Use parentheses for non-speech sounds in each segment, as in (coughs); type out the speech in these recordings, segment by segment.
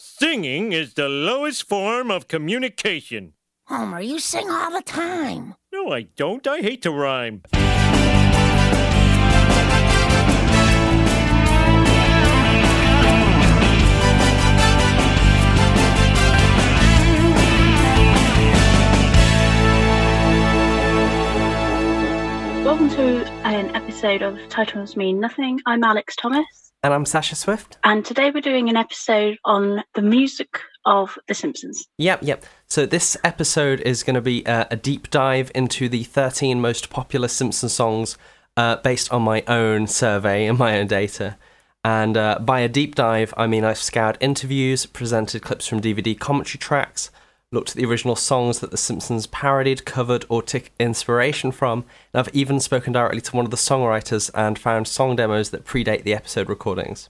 Singing is the lowest form of communication. Homer, you sing all the time. No, I don't. I hate to rhyme. Welcome to an episode of Titles Mean Nothing. I'm Alex Thomas, And I'm Sasha Swift. and today we're doing an episode on the music of The Simpsons. Yep, yep. So this episode is going to be uh, a deep dive into the 13 most popular Simpson songs uh, based on my own survey and my own data. And uh, by a deep dive, I mean I've scoured interviews, presented clips from DVD commentary tracks, looked at the original songs that The Simpsons parodied, covered, or took inspiration from, and I've even spoken directly to one of the songwriters and found song demos that predate the episode recordings.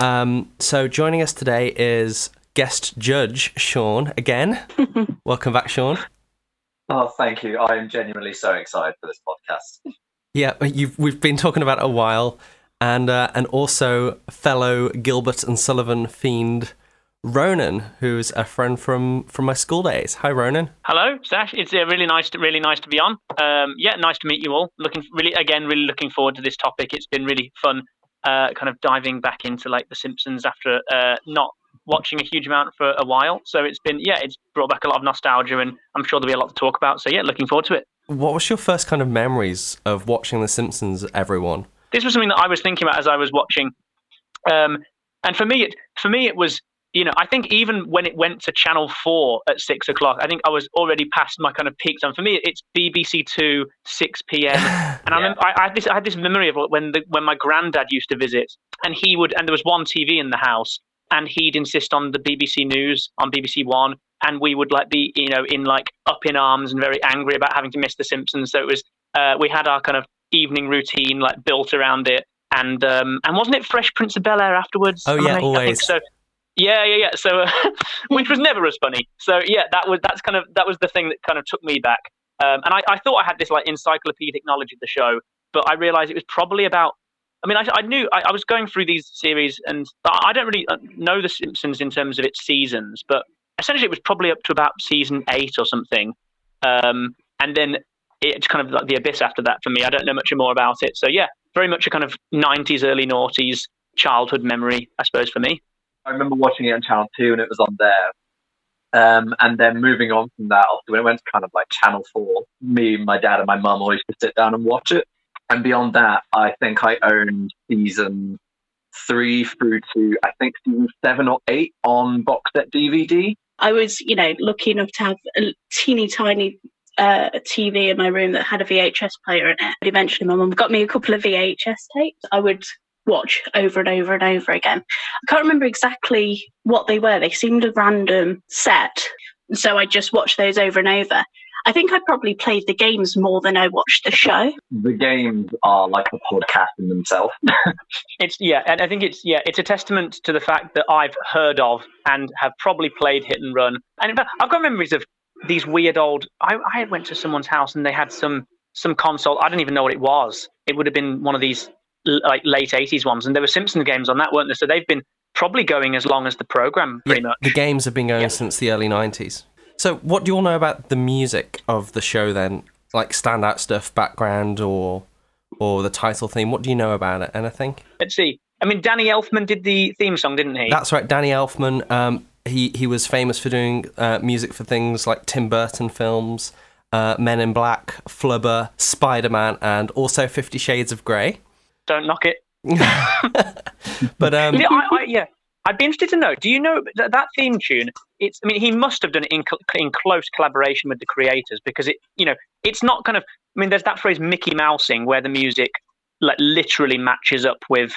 Um, so joining us today is guest judge Sean again. (laughs) Welcome back, Sean. Oh, thank you. I am genuinely so excited for this podcast. Yeah, you've we've been talking about it a while, and uh, and also fellow Gilbert and Sullivan fiend Ronan, who's a friend from from my school days. Hi, Ronan. Hello, Sash. It's uh, really nice to really nice to be on. Um, yeah, nice to meet you all. Looking really again, really looking forward to this topic. It's been really fun, uh, kind of diving back into like The Simpsons after uh, not watching a huge amount for a while. So it's been yeah, it's brought back a lot of nostalgia, and I'm sure there'll be a lot to talk about. So yeah, looking forward to it. What was your first kind of memories of watching The Simpsons? Everyone. This was something that I was thinking about as I was watching, um, and for me, it for me it was you know, I think even when it went to Channel 4 at six o'clock, I think I was already past my kind of peak time. For me, it's BBC 2, 6 p.m. (laughs) And I, remember, I, I, had this, I had this memory of when, the, when my granddad used to visit, and he would, and there was one TV in the house, and he'd insist on the BBC News on BBC One, and we would like be, you know, in like up in arms and very angry about having to miss The Simpsons. So it was, uh, we had our kind of evening routine like built around it. And um, and wasn't it Fresh Prince of Bel Air afterwards? Oh, yeah, I, I think always. so. Yeah, yeah, yeah. So, uh, (laughs) which was never as funny. So, yeah, that was that's kind of that was the thing that kind of took me back. Um, and I, I thought I had this like encyclopedic knowledge of the show, but I realized it was probably about. I mean, I, I knew I, I was going through these series, and I don't really uh, know the Simpsons in terms of its seasons, but essentially it was probably up to about season eight or something, um, and then it's kind of like the abyss after that for me. I don't know much more about it. So yeah, very much a kind of '90s, early noughties childhood memory, I suppose, for me. I remember watching it on Channel 2 and it was on there. Um, and then moving on from that, after when it went to kind of like Channel 4, me, my dad, and my mum always to sit down and watch it. And beyond that, I think I owned season three through to, I think, season seven or eight on box set DVD. I was, you know, lucky enough to have a teeny tiny uh, TV in my room that had a VHS player in it. But eventually, my mum got me a couple of VHS tapes. I would watch over and over and over again. I can't remember exactly what they were. They seemed a random set, so I just watched those over and over. I think I probably played the games more than I watched the show. The games are like a podcast in themselves. (laughs) It's yeah, and I think it's yeah, it's a testament to the fact that I've heard of and have probably played Hit and Run. And in fact, I've got memories of these weird old. I, I went to someone's house and they had some some console. I don't even know what it was. It would have been one of these l- like late '80s ones, and there were Simpson games on that, weren't there? So they've been probably going as long as the program, pretty Yeah, much. The games have been going Yeah. since the early 90s. So, what do you all know about the music of the show then? Like standout stuff, background, or or the title theme? What do you know about it? Anything? Let's see. I mean, Danny Elfman did the theme song, didn't he? That's right, Danny Elfman. Um, he he was famous for doing uh, music for things like Tim Burton films, uh, Men in Black, Flubber, Spider Man, and also Fifty Shades of Grey. Don't knock it. (laughs) But um, yeah, I, I, yeah, I'd be interested to know. Do you know that, that theme tune? It's. I mean, he must have done it in cl- in close collaboration with the creators because it. You know, it's not kind of. I mean, there's that phrase Mickey Mousing where the music like literally matches up with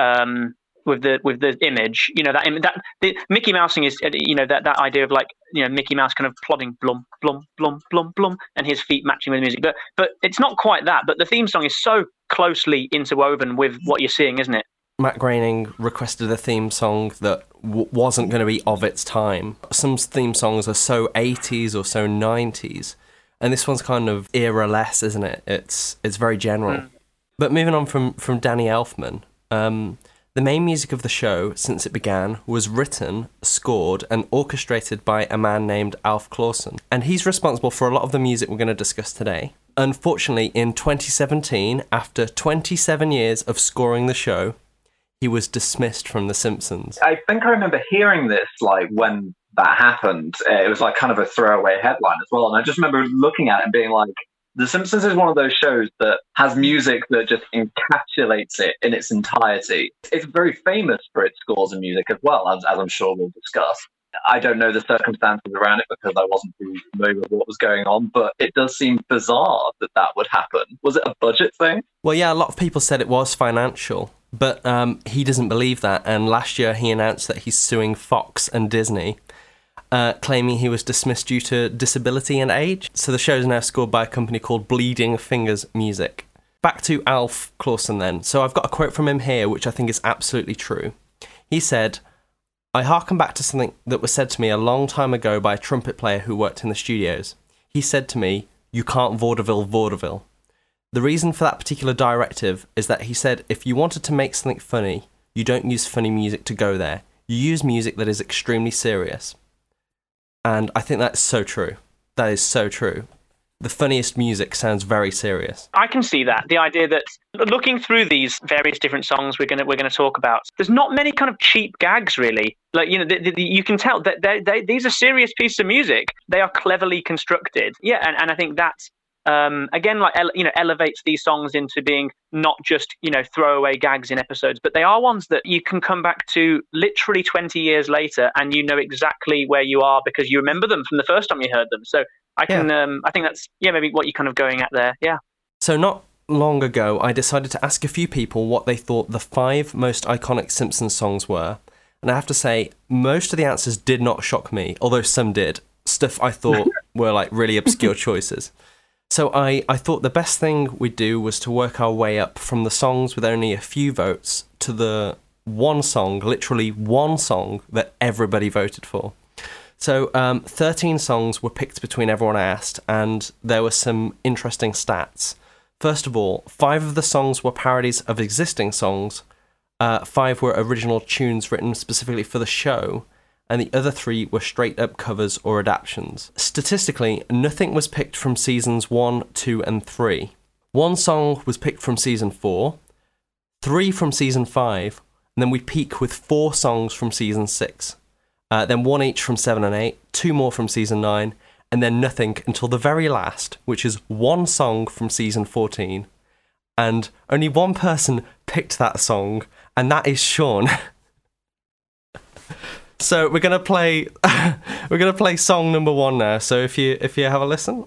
um with the with the image. You know that that the Mickey Mousing is. uh, You know that that idea of like you know Mickey Mouse kind of plodding blum blum blum blum blum and his feet matching with the music. But but it's not quite that. But the theme song is so closely interwoven with what you're seeing, isn't it? Matt Groening requested a theme song that w- wasn't going to be of its time. Some theme songs are so 80s or so 90s, and this one's kind of era-less, isn't it? It's it's very general. But moving on from from Danny Elfman, um, The main music of the show, since it began, was written, scored, and orchestrated by a man named Alf Clausen, and he's responsible for a lot of the music we're going to discuss today. Unfortunately, in 2017, after 27 years of scoring the show, he was dismissed from The Simpsons. I think I remember hearing this like when that happened. Uh, it was like kind of a throwaway headline as well, and I just remember looking at it and being like, the Simpsons is one of those shows that has music that just encapsulates it in its entirety. It's very famous for its scores and music as well, as, as I'm sure we'll discuss. I don't know the circumstances around it because I wasn't familiar with what was going on, but it does seem bizarre that that would happen. Was it a budget thing? Well, yeah, a lot of people said it was financial, but um, he doesn't believe that. And last year he announced that he's suing Fox and Disney uh, claiming he was dismissed due to disability and age. So the show is now scored by a company called Bleeding Fingers Music. Back to Alf Clausen then. So I've got a quote from him here, which I think is absolutely true. He said, I harken back to something that was said to me a long time ago by a trumpet player who worked in the studios. He said to me, You can't vaudeville vaudeville. The reason for that particular directive is that he said if you wanted to make something funny, you don't use funny music to go there. You use music that is extremely serious. And I think that's so true. That is so true. The funniest music sounds very serious. I can see that. The idea that looking through these various different songs we're gonna we're gonna talk about, there's not many kind of cheap gags really. Like you know, the, the, you can tell that they, these are serious pieces of music. They are cleverly constructed. Yeah, and, and I think that's um, again like ele- you know elevates these songs into being not just you know throwaway gags in episodes but they are ones that you can come back to literally 20 years later and you know exactly where you are because you remember them from the first time you heard them so i can Yeah. um, i think that's yeah maybe what you're kind of going at there yeah So, not long ago, I decided to ask a few people what they thought the five most iconic Simpsons songs were. And I have to say, most of the answers did not shock me, although some did. Stuff I thought (laughs) were like really obscure (laughs) choices. So, I, I thought the best thing we'd do was to work our way up from the songs with only a few votes to the one song, literally one song, that everybody voted for. So, um, 13 songs were picked between everyone I asked, and there were some interesting stats. First of all, five of the songs were parodies of existing songs, uh, five were original tunes written specifically for the show, and the other three were straight up covers or adaptations. Statistically, nothing was picked from seasons 1, 2, and 3. One song was picked from season 4, three from season 5, and then we peak with four songs from season 6 uh, then one each from 7 and 8, two more from season 9, and then nothing until the very last, which is one song from season 14. And only one person picked that song, and that is Sean. (laughs) so we're gonna play (laughs) we're gonna play song number one now. So if you if you have a listen.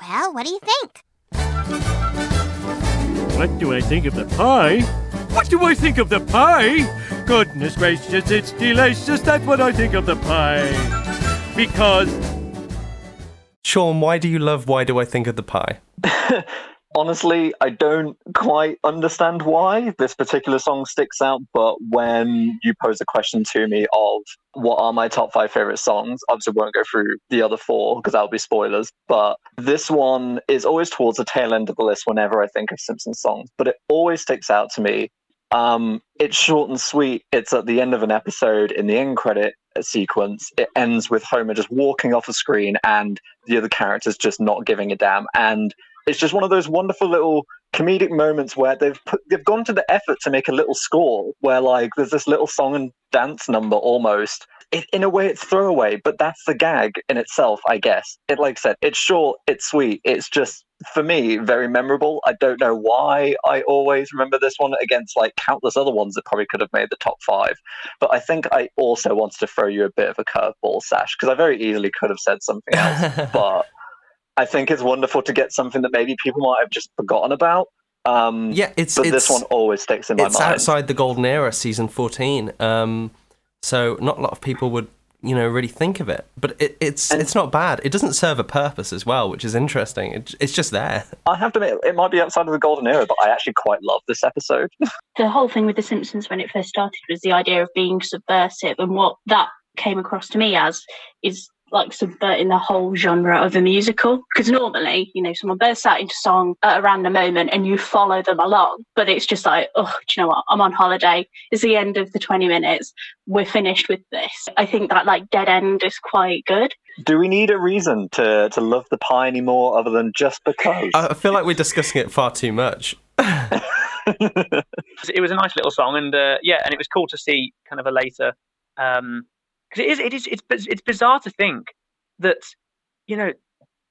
Well, what do you think? What do I think of the pie? What do I think of the pie? Goodness gracious, it's delicious. That's what I think of the pie. Because Sean, why do you love Why Do I Think of the Pie? (laughs) Honestly, I don't quite understand why this particular song sticks out, but when you pose a question to me of what are my top five favorite songs, obviously won't go through the other four because that'll be spoilers, but this one is always towards the tail end of the list whenever I think of Simpsons songs, but it always sticks out to me. Um, it's short and sweet. It's at the end of an episode in the end credit sequence. It ends with Homer just walking off the screen and the other characters just not giving a damn. And it's just one of those wonderful little comedic moments where they've put, they've gone to the effort to make a little score where like there's this little song and dance number almost. It, in a way, it's throwaway, but that's the gag in itself, I guess. It, like I said, it's short, it's sweet, it's just for me very memorable. I don't know why I always remember this one against like countless other ones that probably could have made the top five. But I think I also wanted to throw you a bit of a curveball, Sash, because I very easily could have said something else. (laughs) but I think it's wonderful to get something that maybe people might have just forgotten about. Um, yeah, it's but it's, this one always sticks in my it's mind. It's outside the golden era, season fourteen. Um, so not a lot of people would you know really think of it, but it, it's And- it's not bad. It doesn't serve a purpose as well, which is interesting. It, it's just there. (laughs) I have to admit, it might be outside of the golden era, but I actually quite love this episode. (laughs) the whole thing with The Simpsons when it first started was the idea of being subversive, and what that came across to me as is like subverting the whole genre of a musical. Because normally, you know, someone bursts out into song at a random moment and you follow them along. But it's just like, oh, do you know what? I'm on holiday. It's the end of the 20 minutes. We're finished with this. I think that like dead end is quite good. Do we need a reason to, to love the pie anymore other than just because? I feel like we're discussing it far too much. (laughs) it was a nice little song, and uh, yeah, and it was cool to see kind of a later. Um, because it is, it is, it's, it's bizarre to think that, you know,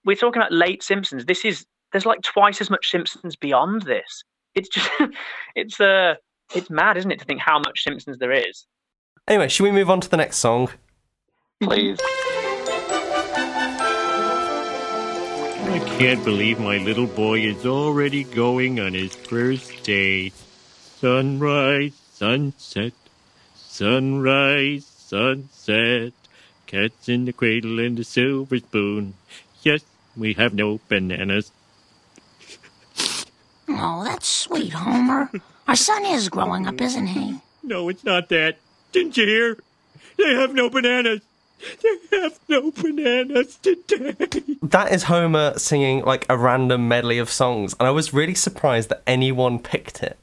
we're talking about late Simpsons. This is there's like twice as much Simpsons beyond this. It's just, (laughs) it's uh, it's mad, isn't it, to think how much Simpsons there is. Anyway, should we move on to the next song? Please. I can't believe my little boy is already going on his first date. Sunrise, sunset, sunrise, sunset. Cats in the cradle and the silver spoon. Yes, we have no bananas. Oh, that's sweet, Homer. Our son is growing up, isn't he? No, it's not that. Didn't you hear? They have no bananas. They have no bananas today. That is Homer singing like a random medley of songs, and I was really surprised that anyone picked it.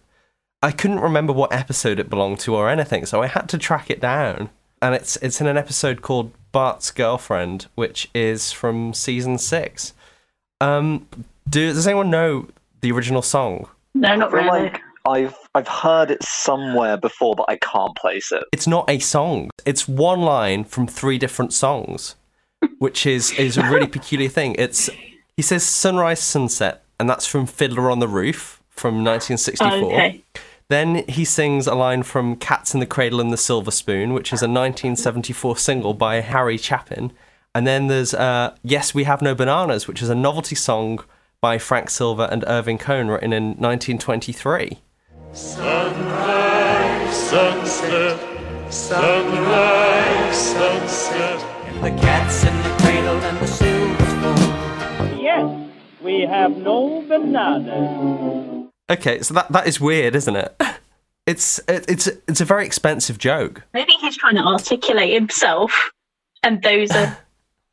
I couldn't remember what episode it belonged to or anything, so I had to track it down. And it's it's in an episode called Bart's Girlfriend, which is from season six. Um, do, does anyone know the original song? No, not really. like I've I've heard it somewhere before, but I can't place it. It's not a song. It's one line from three different songs, (laughs) which is is a really peculiar thing. It's he says sunrise sunset, and that's from Fiddler on the Roof from 1964. Oh, okay. Then he sings a line from Cats in the Cradle and the Silver Spoon, which is a 1974 single by Harry Chapin. And then there's uh, Yes, We Have No Bananas, which is a novelty song by Frank Silver and Irving Cohn written in 1923. Sunrise, sunset, sunrise, sunset. The cat's in the cradle and the silver spoon. Yes, we have no bananas. Okay, so that, that is weird, isn't it? (laughs) It's it, it's it's a very expensive joke. Maybe he's trying to articulate himself, and those are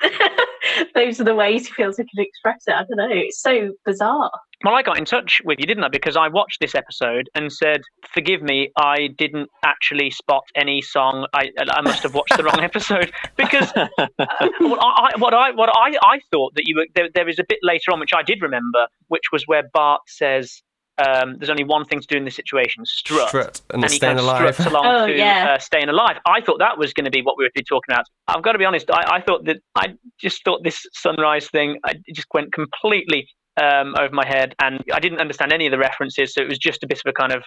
(laughs) (laughs) those are the ways he feels he can express it. I don't know. It's so bizarre. Well, I got in touch with you, didn't I? Because I watched this episode and said, "Forgive me, I didn't actually spot any song. I I must have watched the wrong episode." Because uh, what I what I what I, I thought that you were there, there is a bit later on which I did remember, which was where Bart says. Um, there's only one thing to do in this situation: strut, Strut, and and he staying kind of alive. struts (laughs) along Oh, to yeah. uh, staying alive. I thought that was going to be what we would be talking about. I've got to be honest. I, I thought that I just thought this sunrise thing. I it just went completely um, over my head, and I didn't understand any of the references. So it was just a bit of a kind of.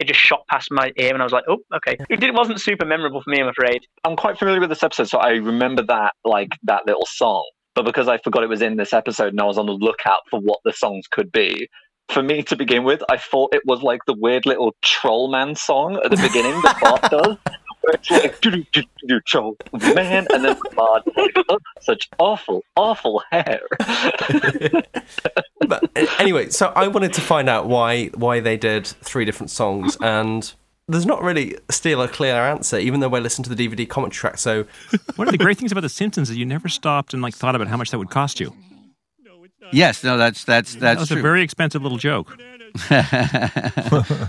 It just shot past my ear, and I was like, "Oh, okay." It, did, it wasn't super memorable for me, I'm afraid. I'm quite familiar with this episode, so I remember that like that little song. But because I forgot it was in this episode and I was on the lookout for what the songs could be, for me to begin with, I thought it was like the weird little troll man song at the beginning that Bart (laughs) does. Where it's like "Do, do, do, do, troll man, and then Bart like, oh, such awful, awful hair. (laughs) But anyway, so I wanted to find out why why they did three different songs, and there's not really still a clear answer, even though I listened to the DVD commentary track. So One of the great things about The Simpsons is you never stopped and like thought about how much that would cost you. Yes, no, that's that's That that's was true. a very expensive little joke. (laughs)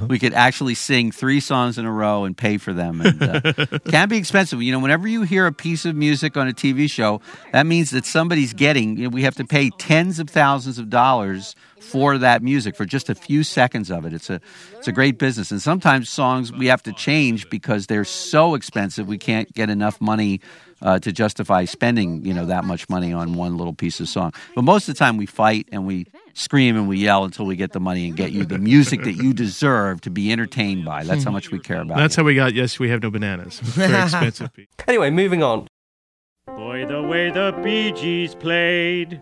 we could actually sing three songs in a row and pay for them. And, uh, (laughs) can be expensive. You know, whenever you hear a piece of music on a TV show, that means that somebody's getting. You know, we have to pay tens of thousands of dollars for that music for just a few seconds of it. It's a it's a great business, and sometimes songs we have to change because they're so expensive we can't get enough money. Uh, to justify spending, you know, that much money on one little piece of song, but most of the time we fight and we scream and we yell until we get the money and get you the music that you deserve to be entertained by. That's how much we care about. That's you. how we got. Yes, we have no bananas. Very (laughs) expensive. anyway, moving on. Boy, the way the Bee Gees played.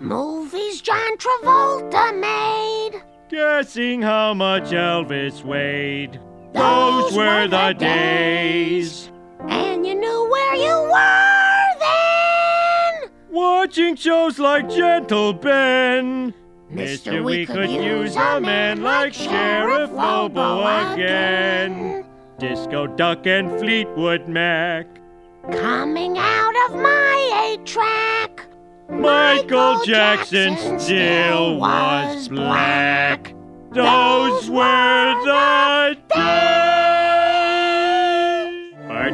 Movies John Travolta made. Guessing how much Elvis weighed. Those Those were the days. And you knew where you were then. Watching shows like Gentle Ben. Mister, we could use a man like Sheriff Lobo again. Disco Duck and Fleetwood Mac. Coming out of my eight track. Michael Jackson still was black. Those were the days.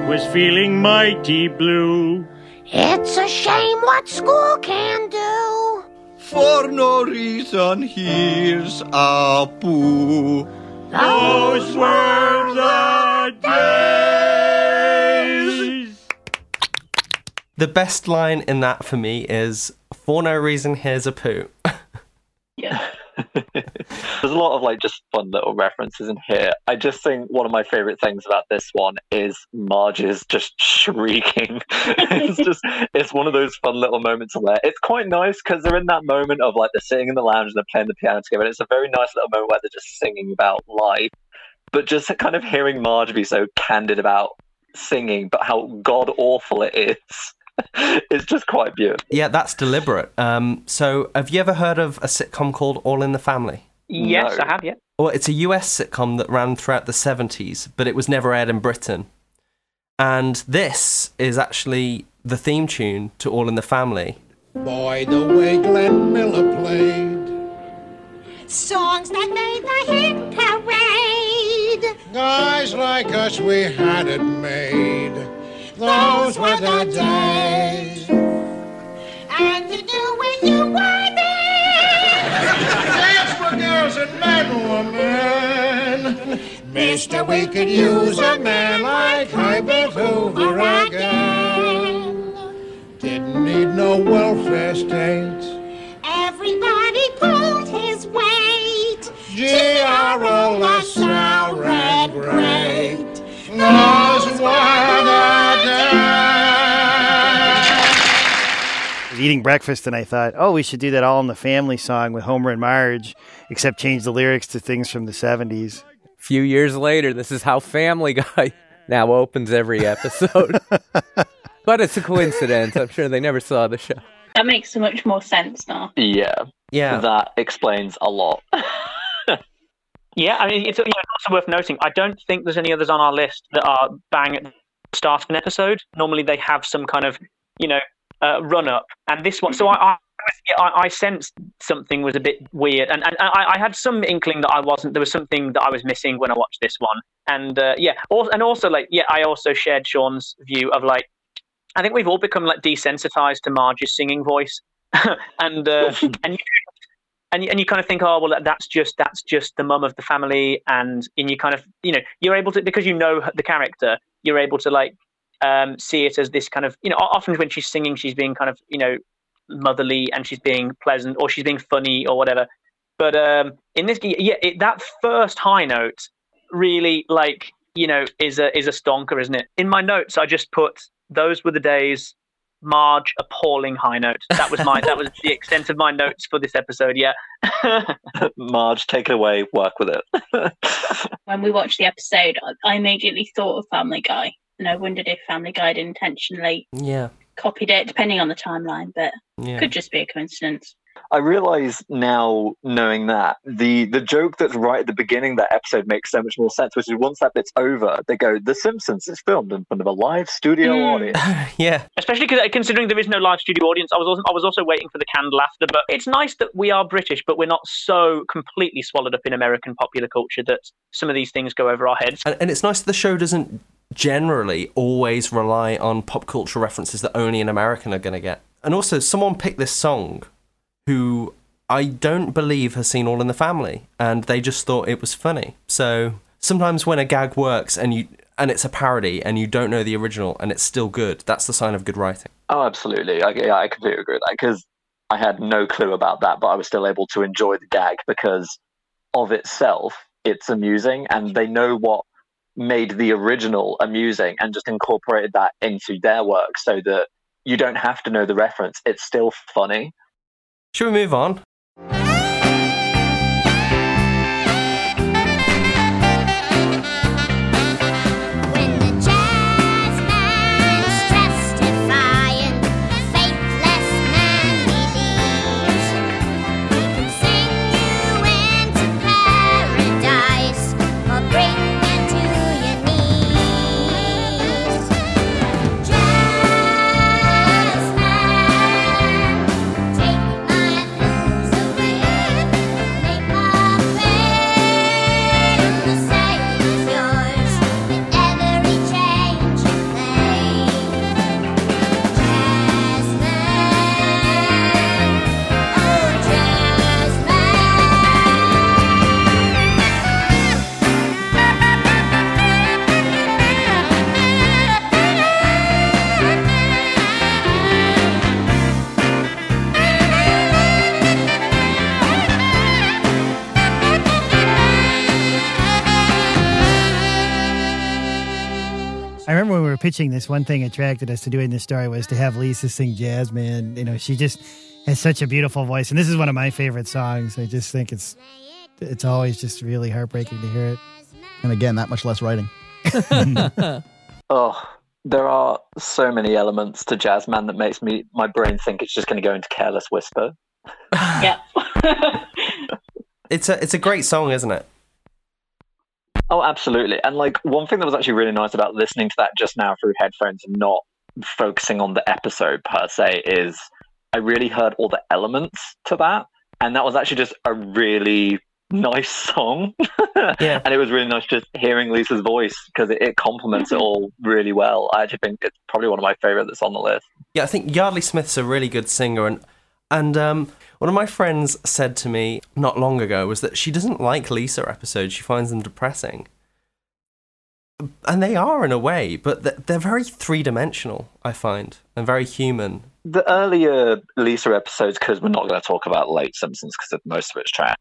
Art was feeling mighty blue. It's a shame what school can do. For no reason, here's a poo. Those were the days. The best line in that for me is "For no reason, here's a poo." (laughs) There's a lot of like just fun little references in here. I just think one of my favorite things about this one is Marge's just shrieking. (laughs) it's just it's one of those fun little moments where it's quite nice because they're in that moment of like they're sitting in the lounge and they're playing the piano together. And it's a very nice little moment where they're just singing about life. But just kind of hearing Marge be so candid about singing, but how god awful it is. (laughs) it's just quite beautiful. Yeah, that's deliberate. Um, so, have you ever heard of a sitcom called All in the Family? Yes, I have. Yeah. Well, it's a US sitcom that ran throughout the 70s, but it was never aired in Britain. And this is actually the theme tune to All in the Family. Boy, the way Glenn Miller played. Songs that made the hit parade. Guys like us, we had it made. Those were the days. And you knew when you were there. Dance for girls and men were men. Mister, we could use a man like Herbert Hoover again. Didn't need no welfare state. Everybody pulled his weight. G.R.O. LaSalle ran great. Those were was eating breakfast and I thought, oh, we should do that All in the Family song with Homer and Marge, except change the lyrics to things from the 70s. A few years later, this is how Family Guy (laughs) now opens every episode. (laughs) but it's a coincidence. I'm sure they never saw the show. That makes so much more sense now. Yeah. Yeah. That explains a lot. (laughs) Yeah, I mean, it's, you know, it's also worth noting. I don't think there's any others on our list that are bang at the start of an episode. Normally, they have some kind of, you know, uh, run up, and this one. So I, I, I, I sensed something was a bit weird, and, and I, I had some inkling that I wasn't. There was something that I was missing when I watched this one, and uh, yeah, also, and also like yeah, I also shared Sean's view of like, I think we've all become like desensitized to Marge's singing voice, (laughs) and uh, (laughs) and you and you, and you kind of think, oh well, that's just that's just the mum of the family, and and you kind of you know you're able to because you know the character, you're able to like um, see it as this kind of you know often when she's singing, she's being kind of you know motherly and she's being pleasant or she's being funny or whatever. But um, in this, yeah, it, that first high note really like you know is a is a stonker, isn't it? In my notes, I just put those were the days Marge appalling high note. That was my that was the extent of my notes for this episode. Yeah. (laughs) Marge, take it away. Work with it. When we watched the episode, I- I immediately thought of Family Guy, and I wondered if Family Guy intentionally Yeah. copied it, depending on the timeline, but Yeah. could just be a coincidence. I realize now, knowing that the the joke that's right at the beginning of that episode makes so much more sense. Which is once that bit's over, they go, "The Simpsons is filmed in front of a live studio Mm. audience." (laughs) yeah. Especially because considering there is no live studio audience, I was also, I was also waiting for the canned laughter. But it's nice that we are British, but we're not so completely swallowed up in American popular culture that some of these things go over our heads. And, and it's nice that the show doesn't generally always rely on pop culture references that only an American are going to get. And also, someone picked this song who I don't believe has seen All in the Family, and they just thought it was funny. So sometimes when a gag works and you and it's a parody and you don't know the original and it's still good, that's the sign of good writing. Oh, absolutely. I, yeah, I completely agree with that because I had no clue about that, but I was still able to enjoy the gag because of itself, it's amusing, and they know what made the original amusing and just incorporated that into their work so that you don't have to know the reference. It's still funny. Should we move on? Pitching this, one thing attracted us to doing this story was to have Lisa sing Jazz Man. You know, she just has such a beautiful voice, and this is one of my favorite songs. I just think it's it's always just really heartbreaking to hear it. And again, that much less writing. (laughs) Oh, there are so many elements to jazz, man, that makes me my brain think it's just going to go into Careless Whisper. (laughs) yeah. (laughs) It's a it's a great song, isn't it? Oh, absolutely. And like one thing that was actually really nice about listening to that just now through headphones and not focusing on the episode per se is I really heard all the elements to that. And that was actually just a really nice song. (laughs) Yeah. and it was really nice just hearing Lisa's voice because it, it complements it all really well. I actually think it's probably one of my favorite that's on the list. Yeah, I think Yeardley Smith's a really good singer, and and um, one of my friends said to me not long ago was that she doesn't like Lisa episodes; she finds them depressing. And they are in a way, but they're, very three dimensional. I find and very human. The earlier Lisa episodes, because we're not going to talk about late Simpsons because most of it's trash.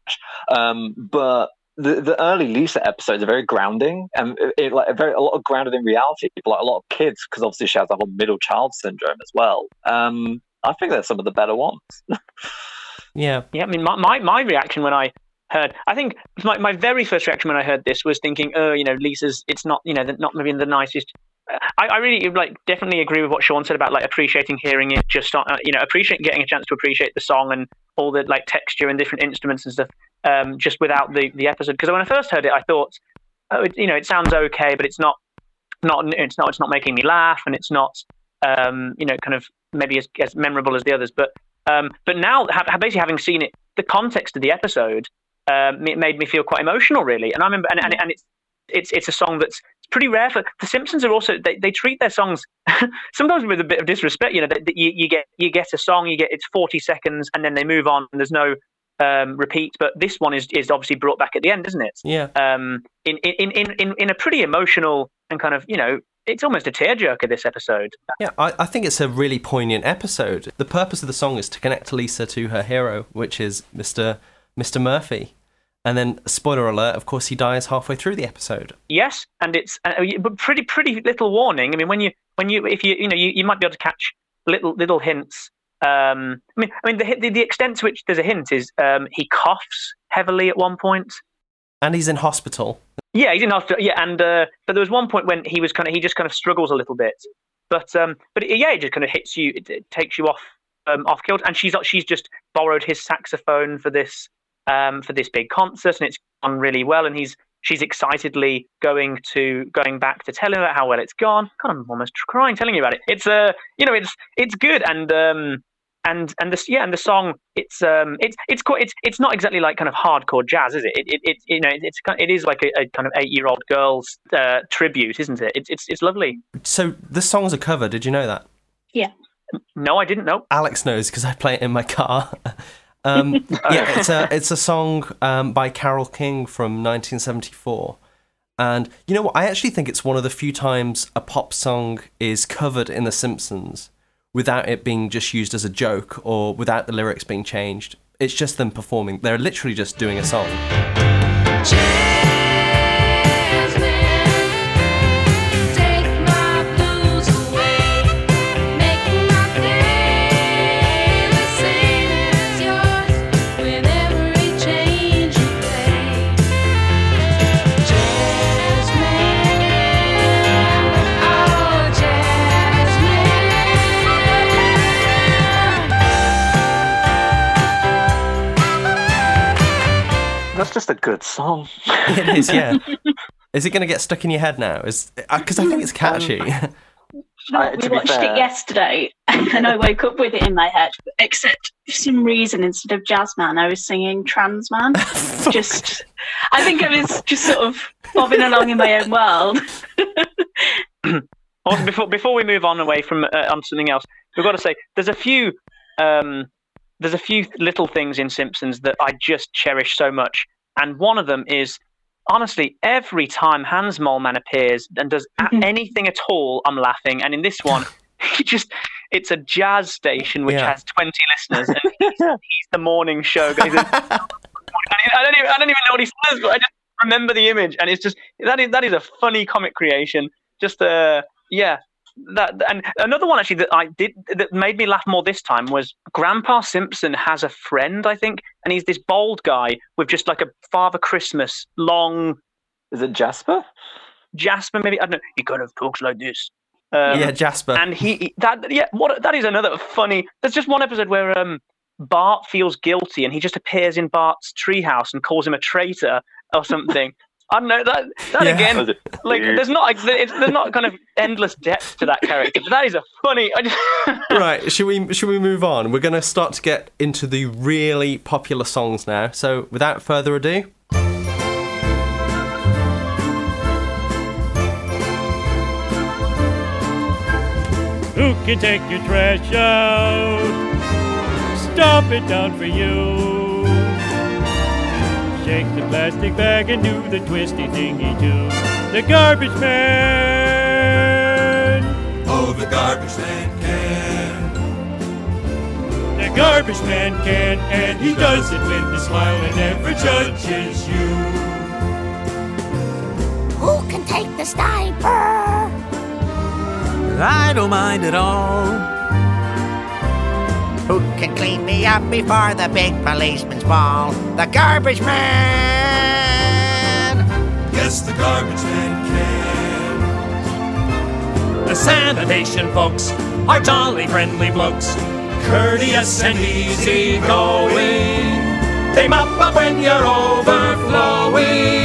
Um, but the, the early Lisa episodes are very grounding and it, it, like very a lot of grounded in reality. Like a lot of kids, because obviously she has the whole middle child syndrome as well. Um, I think they're some of the better ones. (laughs) Yeah. Yeah, I mean, my, my, my reaction when I heard, I think my, my very first reaction when I heard this was thinking, oh, you know, Lisa's, it's not, you know, not maybe the nicest. I, I really like definitely agree with what Sean said about like appreciating hearing it, just uh, you know, appreciating getting a chance to appreciate the song and all the like texture and different instruments and stuff, um, just without the the episode. Because when I first heard it, I thought, oh, it, you know, it sounds okay, but it's not, not, it's not, it's not making me laugh, and it's not, um, you know, kind of maybe as, as memorable as the others. But um, but now, ha- basically having seen it, the context of the episode um, it made me feel quite emotional, really. And I remember, and, and, and it's it's it's a song that's it's pretty rare for the Simpsons. Are also they, they treat their songs (laughs) sometimes with a bit of disrespect. You know, that that you, you get you get a song, you get it's forty seconds, and then they move on. And there's no um, repeat. But this one is is obviously brought back at the end, isn't it? Yeah. Um, in in in in in a pretty emotional and kind of you know. It's almost a tearjerker. This episode. Yeah, I, I think it's a really poignant episode. The purpose of the song is to connect Lisa to her hero, which is Mr. Mr. Murphy. And then, spoiler alert, of course, he dies halfway through the episode. Yes, and it's uh, but pretty pretty little warning. I mean, when you when you if you you know you, you might be able to catch little little hints. Um, I mean, I mean the, the the extent to which there's a hint is um, he coughs heavily at one point. And he's in hospital. Yeah, he's in hospital. Yeah, and uh, but there was one point when he was kind of he just kind of struggles a little bit, but um, but it, yeah, it just kind of hits you, it, it takes you off um, off kilter. And she's she's just borrowed his saxophone for this um, for this big concert, and it's gone really well. And he's she's excitedly going to going back to tell him about how well it's gone. God, I'm almost crying telling you about it. It's uh, you know, it's it's good, and um, and and the yeah, and the song, it's um, it's it's quite it's it's not exactly like kind of hardcore jazz, is it? It it, it you know, it's kind- it is like a, a kind of eight year old girl's uh, tribute, isn't it? It's it's it's lovely. So the song's a cover. Did you know that? Yeah. No, I didn't know. Alex knows because I play it in my car. (laughs) um, (laughs) yeah, it's a it's a song um, by Carole King from 1974, and you know what? I actually think it's one of the few times a pop song is covered in The Simpsons without it being just used as a joke or without the lyrics being changed. It's just them performing. They're literally just doing a song. That's just a good song. It is, yeah. (laughs) is it going to get stuck in your head now? Is because I think it's catchy. (laughs) You know, we watched it yesterday, (laughs) and I woke up with it in my head. Except for some reason, instead of jazz man, I was singing trans man. just, I think I was just sort of bobbing along in my own world. (clears throat) Also, before before we move on away from uh, on something else, we've got to say there's a few um, there's a few little things in Simpsons that I just cherish so much, and one of them is honestly every time Hans Moleman appears and does a- anything at all, I'm laughing. And in this one, (laughs) he just it's a jazz station which Yeah. has 20 listeners, and he's, (laughs) he's the morning show guy. (laughs) A- I don't even I don't even know what he says, but I just remember the image, and it's just that is that is a funny comic creation. Just uh, yeah, that and another one actually that I did that made me laugh more this time was Grandpa Simpson has a friend, I think, and he's this bald guy with just like a Father Christmas long. Is it Jasper? Jasper, maybe I don't know. He kind of talks like this. Um, yeah, Jasper. and he he- that yeah what that is another funny. There's just one episode where um Bart feels guilty and he just appears in Bart's treehouse and calls him a traitor or something. I don't know that that Yeah. again. Like there's not like, it's, there's not kind of endless depth to that character. But that is a funny. (laughs) Right, should we should we move on? We're going to start to get into the really popular songs now. So, without further ado, Who can take your trash out? Stomp it down for you. Shake the plastic bag and do the twisty thingy too. The garbage man. Oh, the garbage man can. The garbage man can, and he does it with a smile and never judges you. Who can take the sniper? I don't mind at all. Who can clean me up before the big policeman's ball? The garbage man! Yes, the garbage man can. The sanitation folks are jolly friendly blokes, courteous and easy going. They mop up when you're overflowing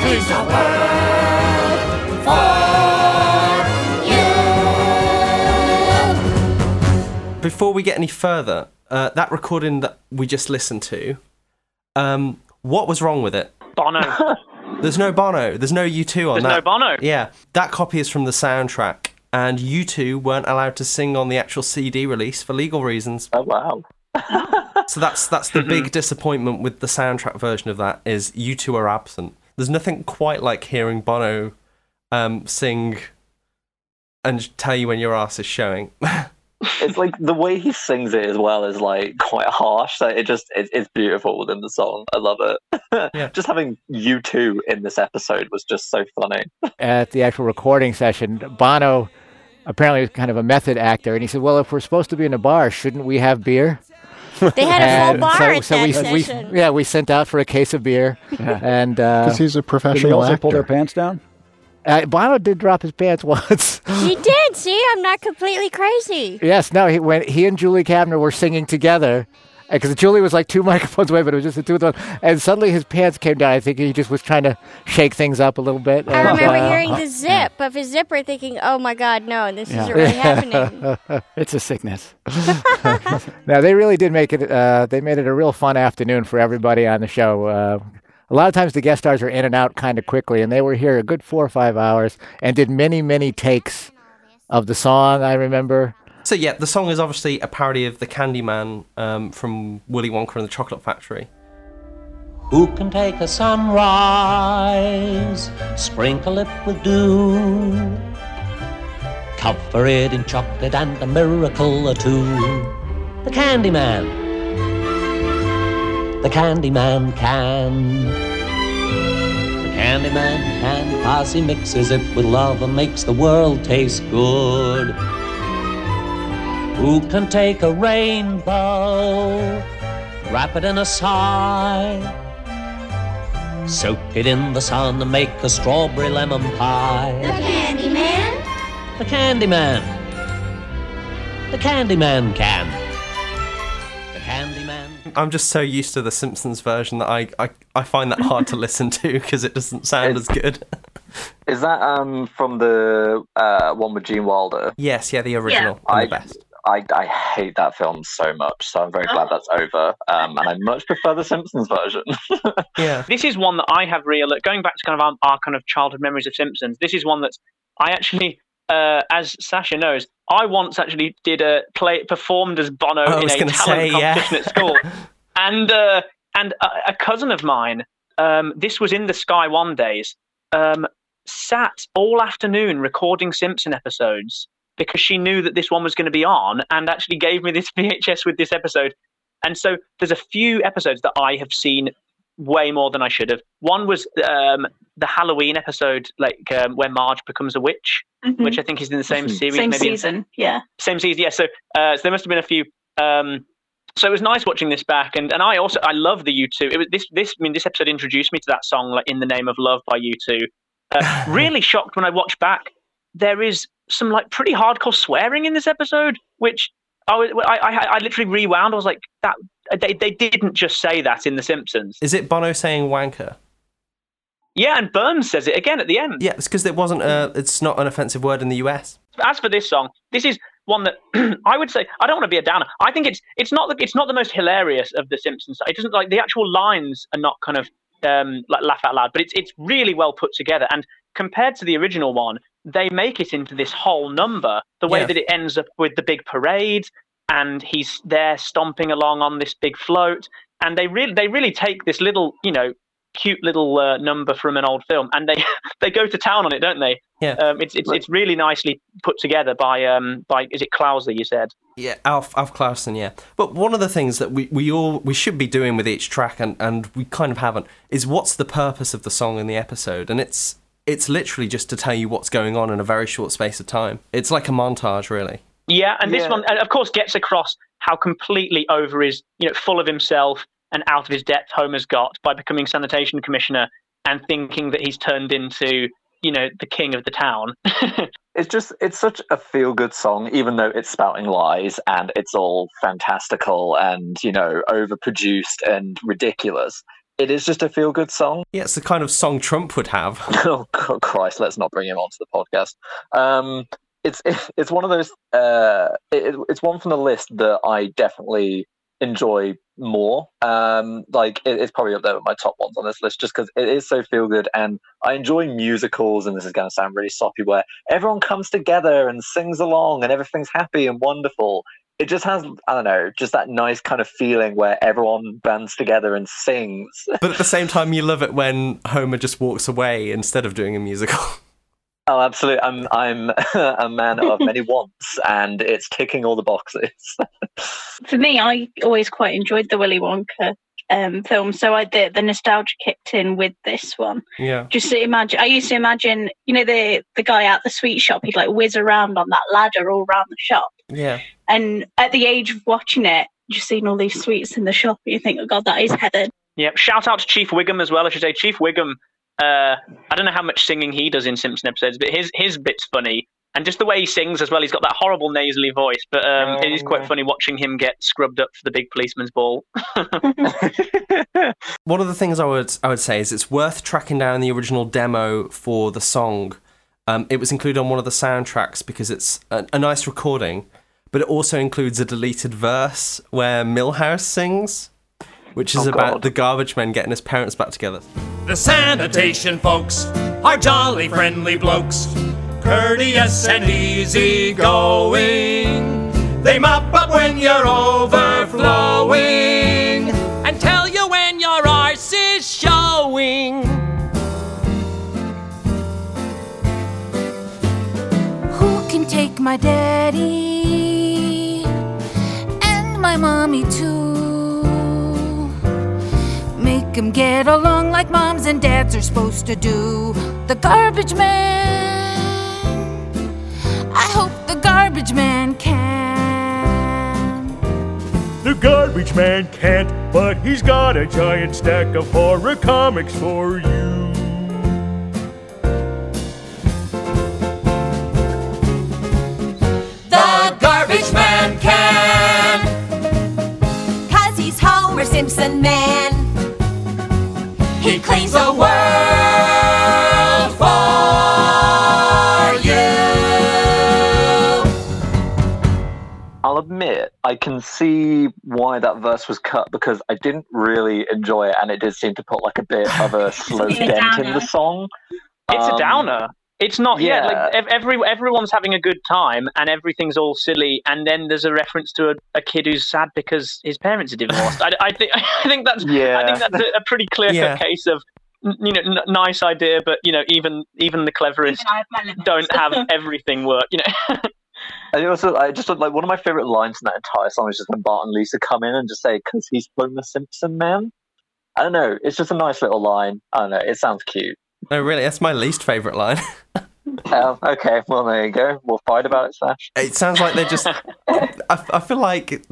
He cleans the world before we get any further, uh, that recording that we just listened to, um, what was wrong with it? Bono. (laughs) There's no Bono. There's no U2 on There's that. no Bono. Yeah, that copy is from the soundtrack, and U2 weren't allowed to sing on the actual CD release for legal reasons. Oh wow! (laughs) so that's that's the big (laughs) disappointment with the soundtrack version of that is U2 are absent. There's nothing quite like hearing Bono um, sing and tell you when your ass is showing. (laughs) it's like the way he sings it as well is like quite harsh. So it just it, it's beautiful within the song. I love it. (laughs) just having U2 in this episode was just so funny. at the actual recording session, Bono apparently was kind of a method actor, and he said, "Well, if we're supposed to be in a bar, shouldn't we have beer?" (laughs) They had a full And bar so, at so that we, session. we yeah we sent out for a case of beer, (laughs) and uh, 'Cause he's a Did professional also pull their pants down? Uh, Bono did drop his pants (laughs) once. He did. See, I'm not completely crazy. yes, no, he when he and Julie Kavner were singing together. Because Julie was like two (laughs) microphones away, but it was just the two of them. And suddenly his pants came down. I think he just was trying to shake things up a little bit. I and, remember uh, hearing the (laughs) zip of his zipper, thinking, "Oh my God, no, this isn't really (laughs) happening." it's a sickness. now they really did make it. Uh, they made it a real fun afternoon for everybody on the show. Uh, a lot of times the guest stars are in and out kind of quickly, and they were here a good four or five hours and did many, many takes of the song. I remember. So yeah, the song is obviously a parody of the Candyman um, from Willy Wonka and the Chocolate Factory. Who can take a sunrise, sprinkle it with dew, cover it in chocolate and a miracle or two? The Candyman. The Candyman can. The Candyman can, cause he mixes it with love and makes the world taste good. Who can take a rainbow, wrap it in a sigh? Soak it in the sun and make a strawberry lemon pie. The candyman? The Candyman. The Candyman can. The Candyman. I'm just so used to the Simpsons version that I I, I find that hard to listen to (laughs) because it doesn't sound as good. Is that um from the uh, one with Gene Wilder? yes, yeah, the original. and I, the best. I I hate that film so much, so I'm very glad that's over. Um, and I much prefer the Simpsons version. (laughs) yeah. This is one that I have real going back to kind of our, our kind of childhood memories of Simpsons. This is one that I actually, uh, as Sasha knows, I once actually did a play performed as Bono I in a talent say, yeah. competition at school, (laughs) and uh, and a, a cousin of mine. Um, this was in the Sky One days. Um, sat all afternoon recording Simpson episodes because she knew that this one was going to be on and actually gave me this (laughs) VHS with this episode. And so there's a few episodes that I have seen way more than I should have. One was um, the Halloween episode, like um, where Marge becomes a witch, Mhm. which I think is in the same series. Same maybe in- season, yeah. same season, yeah. So, uh, so there must have been a few. Um, so it was nice watching this back, and, and I also I love the U2. It was this this I mean this episode introduced me to that song like in the name of love by U two. Uh, (laughs) really shocked when I watched back. There is some like pretty hardcore swearing in this episode, which I was I I, I literally rewound. I was like that they they didn't just say that in The Simpsons. Is it Bono saying wanker? Yeah, and Burns says it again at the end. Yeah, it's because it wasn't. A, it's not an offensive word in the US. as for this song, this is one that (clears throat) I would say I don't want to be a downer. I think it's it's not the, it's not the most hilarious of the Simpsons. It doesn't like the actual lines are not kind of um, like laugh out loud, but it's it's really well put together. And compared to the original one, they make it into this whole number. The way Yeah. that it ends up with the big parade, and he's there stomping along on this big float, and they really they really take this little you know cute little uh, number from an old film, and they (laughs) they go to town on it, don't they? Yeah. Um, it's it's it's really nicely put together by um by is it Klaus that you said? Yeah, Alf Alf Clausen, yeah. But one of the things that we, we all we should be doing with each track and, and we kind of haven't is what's the purpose of the song in the episode? And it's it's literally just to tell you what's going on in a very short space of time. It's like a montage really. Yeah, and this Yeah. one, of course, gets across how completely over his, you know, full of himself and out of his depth Homer's got by becoming sanitation commissioner and thinking that he's turned into, you know, the king of the town. (laughs) It's just it's such a feel good song, even though it's spouting lies and it's all fantastical and you know overproduced and ridiculous. It is just a feel good song. Yeah, it's the kind of song Trump would have. (laughs) oh Christ, let's not bring him onto the podcast. Um, it's (laughs) it's one of those. Uh, it, it's one from the list that I definitely enjoy more. Um, like it, it's probably up there with my top ones on this list, just because it is so feel good, and I enjoy musicals. And this is going to sound really soppy, where everyone comes together and sings along, and everything's happy and wonderful. It just has, I don't know, just that nice kind of feeling where everyone bands together and sings. (laughs) But at the same time you love it when Homer just walks away instead of doing a musical. (laughs) Oh, absolutely. I'm I'm (laughs) a man of many wants, and it's ticking all the boxes. For me, I always quite enjoyed the Willy Wonka um, film, so I the, the nostalgia kicked in with this one. Yeah. Just to imagine, I used to imagine, you know, the the guy at the sweet shop, he'd like whiz around on that ladder all around the shop. Yeah. And at the age of watching it, just seeing all these sweets in the shop, and you think, oh god, that is heaven. yeah, shout out to Chief Wiggum as well. I should say Chief Wiggum. Uh, I don't know how much singing he does in Simpson episodes, but his his bit's funny, and just the way he sings as well. He's got that horrible nasally voice, but um, it is quite funny watching him get scrubbed up for the big policeman's ball. (laughs) (laughs) One of the things I would I would say is it's worth tracking down the original demo for the song. Um, it was included on one of the soundtracks because it's a, a nice recording, but it also includes a deleted verse where Milhouse sings, which is Oh, about God. the garbage men getting his parents back together. The sanitation folks are jolly friendly blokes, courteous and easy going. They mop up when you're overflowing. and tell you when your arse is showing. Who can take my daddy and my mommy too? Make 'em get along like moms and dads are supposed to do. The garbage man. I hope the garbage man can. The garbage man can't, but he's got a giant stack of horror comics for you. The garbage man cleans the world for you. I'll admit, I can see why that verse was cut because I didn't really enjoy it, and it did seem to put like a bit of a (laughs) slow a dent in the song. It's a Um, downer. It's not. Yeah, yeah. like every everyone's having a good time and everything's all silly, and then there's a reference to a, a kid who's sad because his parents are divorced. (laughs) I, I think (laughs) I think that's I think that's a, a pretty clear cut Yeah. case of you know, n- nice idea, but you know, even even the cleverest Even have don't (laughs) have everything work. You know, And also, I just like one of my favorite lines in that entire song is just when Bart and Lisa come in and just say, "Cause he's Homer Simpson, man." I don't know. It's just a nice little line. I don't know. It sounds cute. No, really, that's my least favorite line. (laughs) Oh, okay. Well, there you go. We'll fight about it, Sash. It sounds like they're just. (laughs) I, I feel like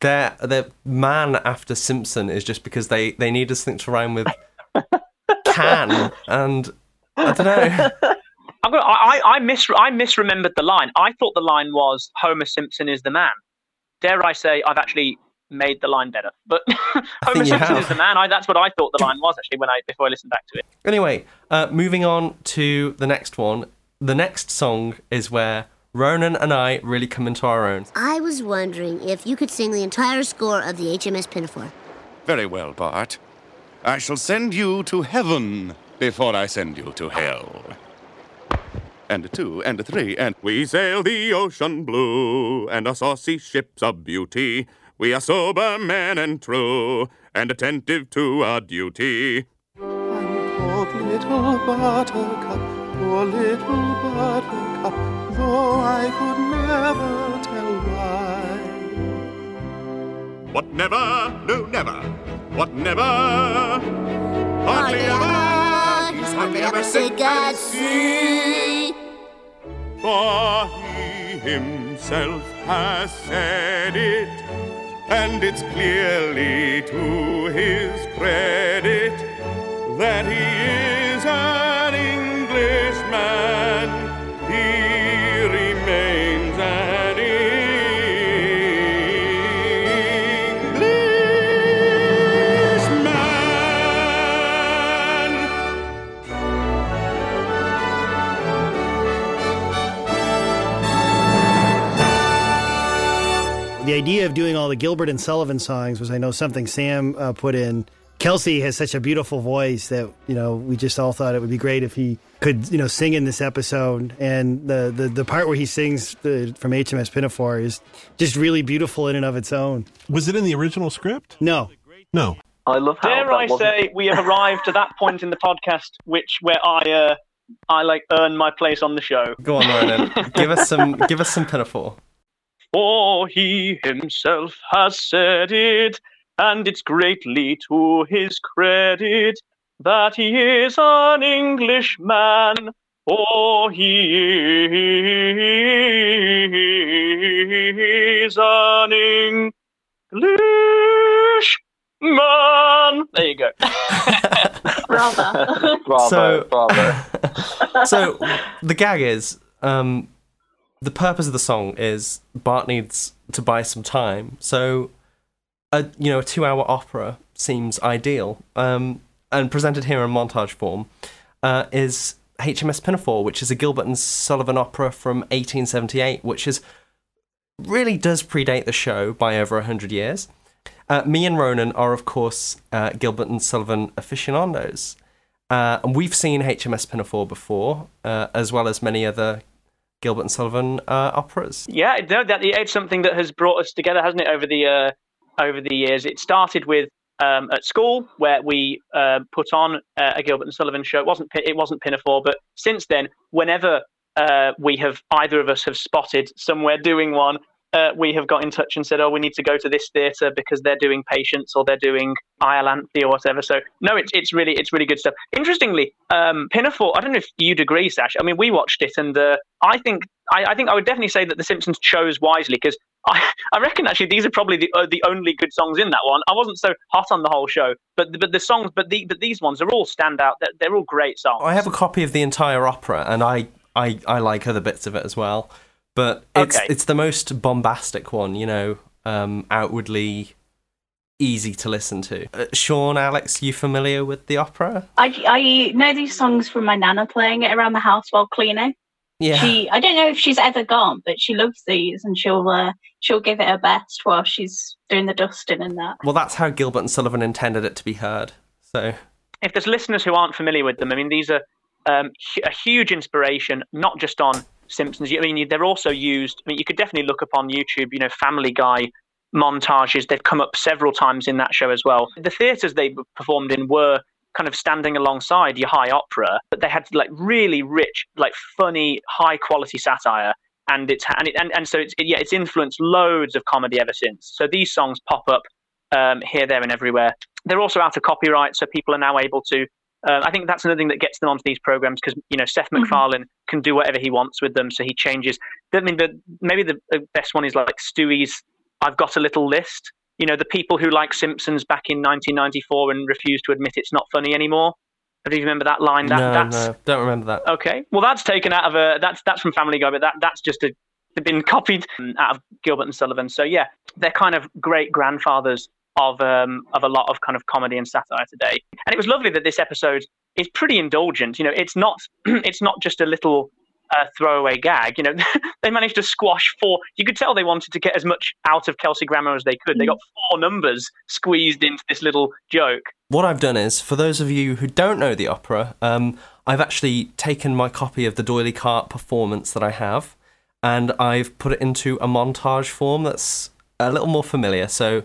their their man after Simpson is just because they they need something to rhyme with (laughs) can and I don't know. I'm gonna, I I I mis I misremembered the line. I thought the line was Homer Simpson is the man. Dare I say I've actually made the line better, but (laughs) Homer you Simpson is the man. I, that's what I thought the line was actually when I before I listened back to it. Anyway, uh, moving on to the next one. The next song is where Ronan and I really come into our own. I was wondering if you could sing the entire score of the HMS Pinafore. Very well, Bart. I shall send you to heaven before I send you to hell. And a two, and a three, and we sail the ocean blue, and our saucy ship's a beauty. We are sober men and true, and attentive to our duty. I poor little buttercup, poor little buttercup, though I could never tell why. What never, no, never. What never, hardly ever, he's hardly ever sick at sea. For he himself has said it, and it's clearly to his credit that he is an Englishman. Idea of doing all the Gilbert and Sullivan songs was, I know, something Sam uh, put in. Kelsey has such a beautiful voice that you know we just all thought it would be great if he could you know sing in this episode. And the the, the part where he sings the, from HMS Pinafore is just really beautiful in and of its own. Was it in the original script? No, no. I love how Dare that I wasn't- say we have arrived to that point in the podcast which where I uh, I like earn my place on the show. Go on, Ronan. give us some. Give us some pinafore. For he himself has said it, and it's greatly to his credit that he is an Englishman. For he is an Englishman. There you go. (laughs) Bravo. Bravo, So- bravo. (laughs) so the gag is um, the purpose of the song is Bart needs to buy some time. So a you know a two hour opera seems ideal. Um, and presented here in montage form uh, is HMS Pinafore, which is a Gilbert and Sullivan opera from 1878, which is really does predate the show by over 100 years. Uh, me and Ronan are, of course, uh, Gilbert and Sullivan aficionados. Uh, and we've seen HMS Pinafore before, uh, as well as many other Gilbert and Sullivan uh, operas. Yeah, no, that it's something that has brought us together, hasn't it? Over the uh, over the years, it started with um, at school where we uh, put on uh, a Gilbert and Sullivan show. It wasn't it wasn't Pinafore, but since then, whenever uh, we have either of us have spotted somewhere doing one, uh, we have got in touch and said, "Oh, we need to go to this theatre because they're doing Patience or they're doing Iolanthe or whatever." So no, it's it's really it's really good stuff. Interestingly, um, Pinafore. I don't know if you'd agree, Sash. I mean, we watched it, and uh, I think I, I think I would definitely say that The Simpsons chose wisely because I, I reckon actually these are probably the uh, the only good songs in that one. I wasn't so hot on the whole show, but but the songs, but the but these ones are all standout. They're, they're all great songs. I have a copy of the entire opera, and I, I, I like other bits of it as well. But it's Okay. it's the most bombastic one, you know, um, outwardly easy to listen to. Uh, Sean, Alex, you familiar with the opera? I, I know these songs from my nana playing it around the house while cleaning. Yeah. She, I don't know if she's ever gone, but she loves these, and she'll uh, she'll give it her best while she's doing the dusting and that. Well, that's how Gilbert and Sullivan intended it to be heard. So if there's listeners who aren't familiar with them, I mean, these are um, a huge inspiration, not just on Simpsons. I mean, they're also used. I mean, you could definitely look up on YouTube, you know, Family Guy montages. They've come up several times in that show as well. The theatres they performed in were kind of standing alongside your high opera, but they had like really rich, like funny, high quality satire. And it's and it, and, and so it's yeah it's influenced loads of comedy ever since. So these songs pop up um, here, there, and everywhere. They're also out of copyright, so people are now able to. Uh, I think that's another thing that gets them onto these programs because you know Seth MacFarlane can do whatever he wants with them, so he changes. I mean, the, maybe the, the best one is like Stewie's "I've Got a Little List." You know, the people who like Simpsons back in 1994 and refuse to admit it's not funny anymore. Do you remember that line? That, no, that's no, don't remember that. Okay, well that's taken out of a that's that's from Family Guy, but that that's just a been copied out of Gilbert and Sullivan. So yeah, they're kind of great grandfathers of um of a lot of kind of comedy and satire today. And it was lovely that this episode is pretty indulgent. You know, it's not (clears throat) it's not just a little uh, throwaway gag. You know, (laughs) they managed to squash four. You could tell they wanted to get as much out of Kelsey Grammer as they could. They got four numbers squeezed into this little joke. What I've done is, for those of you who don't know the opera, um, I've actually taken my copy of the D'Oyly Carte performance that I have, and I've put it into a montage form that's a little more familiar. So.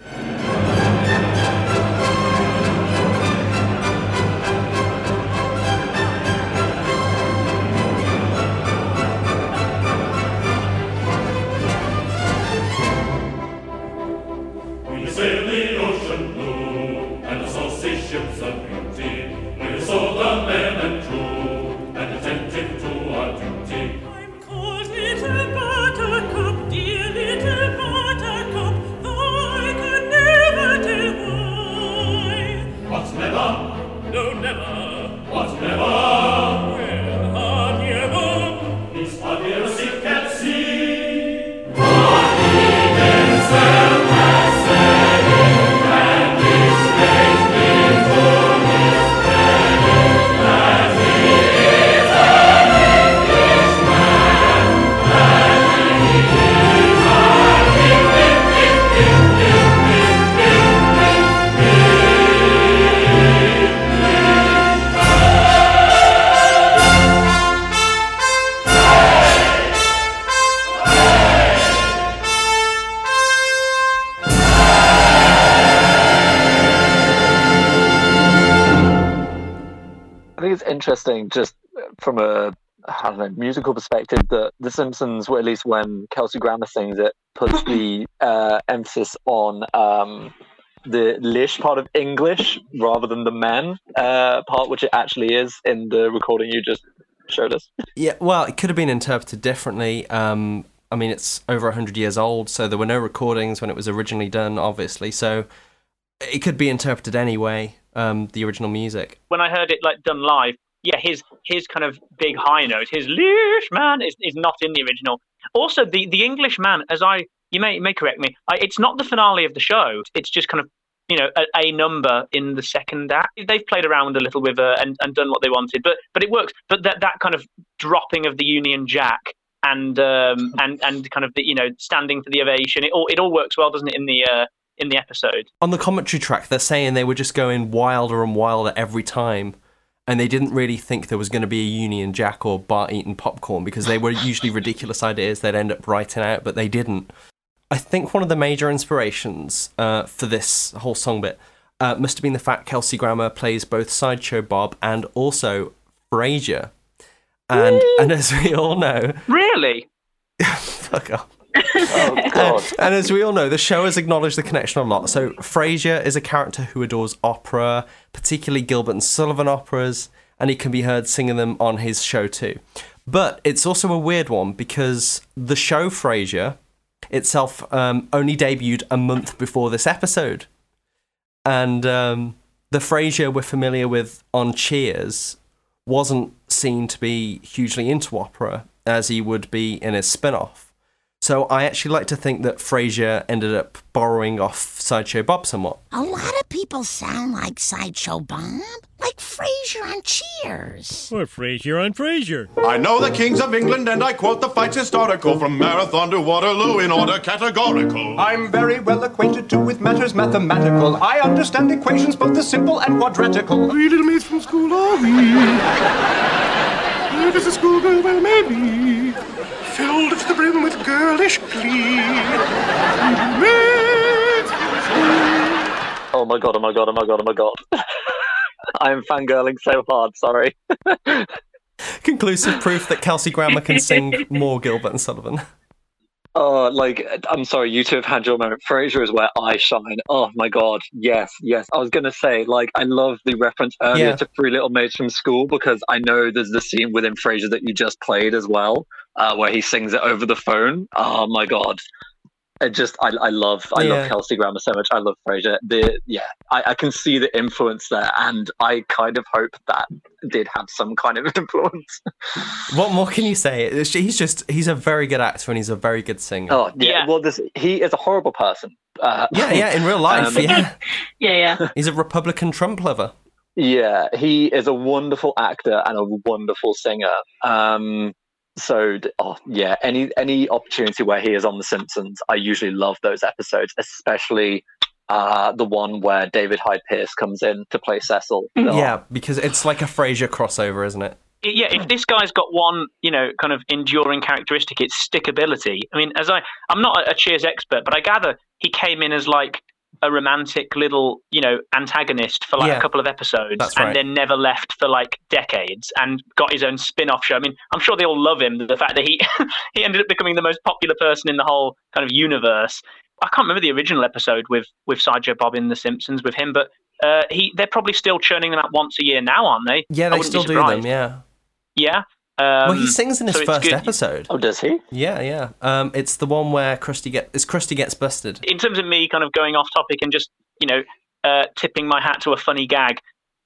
Interesting, just from a I don't know musical perspective, that The Simpsons, or at least when Kelsey Grammer sings it, puts the uh, emphasis on um, the lish part of English rather than the man uh, part, which it actually is in the recording you just showed us. Yeah, well, it could have been interpreted differently. Um, I mean, it's over 100 years old, so there were no recordings when it was originally done, obviously. So it could be interpreted anyway, um, the original music. When I heard it like done live, yeah, his his kind of big high note, his leash man, is, is not in the original. Also, the the English man, as I you may may correct me, I, it's not the finale of the show. It's just kind of you know a, a number in the second act. They've played around a little with uh, and and done what they wanted, but but it works. But that that kind of dropping of the Union Jack and um (laughs) and and kind of the you know standing for the ovation, it all it all works well, doesn't it? In the uh, in the episode. On the commentary track, they're saying they were just going wilder and wilder every time, and they didn't really think there was going to be a Union Jack or Bart eating popcorn because they were usually ridiculous ideas they'd end up writing out, but they didn't. I think one of the major inspirations uh, for this whole song bit uh, must have been the fact Kelsey Grammer plays both Sideshow Bob and also Frasier. And, and as we all know, Really? (laughs) fuck off. (laughs) and, and as we all know, the show has acknowledged the connection a lot. So Frasier is a character who adores opera, particularly Gilbert and Sullivan operas, and he can be heard singing them on his show too. But it's also a weird one because the show Frasier itself um, only debuted a month before this episode, and um, the Frasier we're familiar with on Cheers wasn't seen to be hugely into opera as he would be in his spin-off. So I actually like to think that Frasier ended up borrowing off Sideshow Bob somewhat. A lot of people sound like Sideshow Bob, like Frasier on Cheers. Or Frasier on Frasier. I know the kings of England, and I quote the fights historical from Marathon to Waterloo in order categorical. I'm very well acquainted too with matters mathematical. I understand equations both the simple and quadratical. Are you little maids from school are we? Where does a schoolgirl well maybe? Filled to the brim with girlish glee. Little maids from school. Oh my god! Oh my god! Oh my god! Oh my god! (laughs) I am fangirling so hard. Sorry. (laughs) Conclusive proof that Kelsey Grammer can sing more Gilbert and Sullivan. Oh, like I'm sorry, you two have had your moment. Frasier is where I shine. Oh my god, yes, yes. I was gonna say, like, I love the reference earlier Yeah. to Three Little Maids from School because I know there's the scene within Frasier that you just played as well, uh, where he sings it over the phone. Oh my god, it just I, I love I Yeah. love Kelsey Grammer so much. I love Frasier. The yeah, I, I can see the influence there, and I kind of hope that did have some kind of (laughs) influence. What more can you say? He's just he's a very good actor and he's a very good singer. Oh yeah, well, this he is a horrible person. Uh, Yeah, yeah, in real (laughs) life, um, yeah. (laughs) Yeah, yeah. He's a Republican Trump lover. Yeah, he is a wonderful actor and a wonderful singer. Um, so oh yeah, any any opportunity where he is on The Simpsons, I usually love those episodes, especially uh, the one where David Hyde Pierce comes in to play Cecil. Oh, Yeah, because it's like a Frasier crossover, isn't it? yeah, if this guy's got one, you know, kind of enduring characteristic, it's stickability. I mean, as I, I'm not a, a Cheers expert, but I gather he came in as like a romantic little, you know, antagonist for like Yeah. a couple of episodes, and right. then never left for like decades, and got his own spin-off show. I mean, I'm sure they all love him. The fact that he (laughs) he ended up becoming the most popular person in the whole kind of universe. I can't remember the original episode with with Sideshow Bob in The Simpsons with him, but uh, he they're probably still churning them out once a year now, aren't they? Yeah, they still do them. Yeah. Yeah. Um, well, he sings in his so first good. episode. Oh, does he? Yeah, yeah. Um, it's the one where Krusty get it's Krusty gets busted. In terms of me kind of going off topic and just, you know, uh, tipping my hat to a funny gag,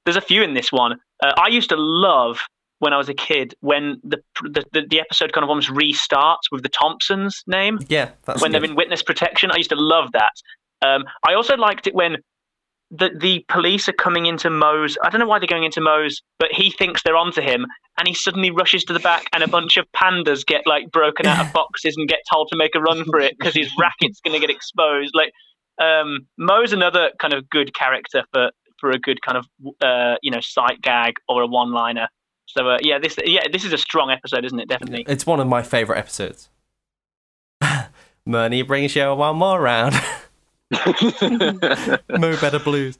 there's a few in this one. Uh, I used to love when I was a kid when the, the the the episode kind of almost restarts with the Thompsons name Yeah, that's when good. they're in witness protection. I used to love that. Um, I also liked it when the the police are coming into Moe's. I don't know why they're going into Moe's, but he thinks they're onto him, and he suddenly rushes to the back, and a bunch of pandas get like broken out of (laughs) boxes and get told to make a run for it because his racket's going to get exposed. Like um, Moe's another kind of good character for for a good kind of uh, you know sight gag or a one liner. So uh, yeah, this yeah this is a strong episode, isn't it? Definitely. It's one of my favorite episodes. (laughs) Money brings you one more round. (laughs) (laughs) Mo Better Blues.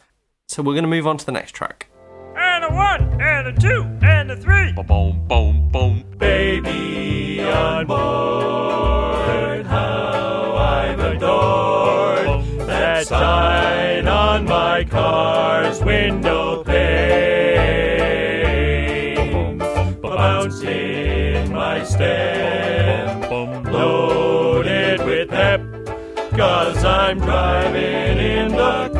So we're going to move on to the next track. And a one, and a two, and a three. Boom, boom, boom. Boom baby on board, how I'm adored. That sign on my car's window pane. Bouncing my step, I'm driving in the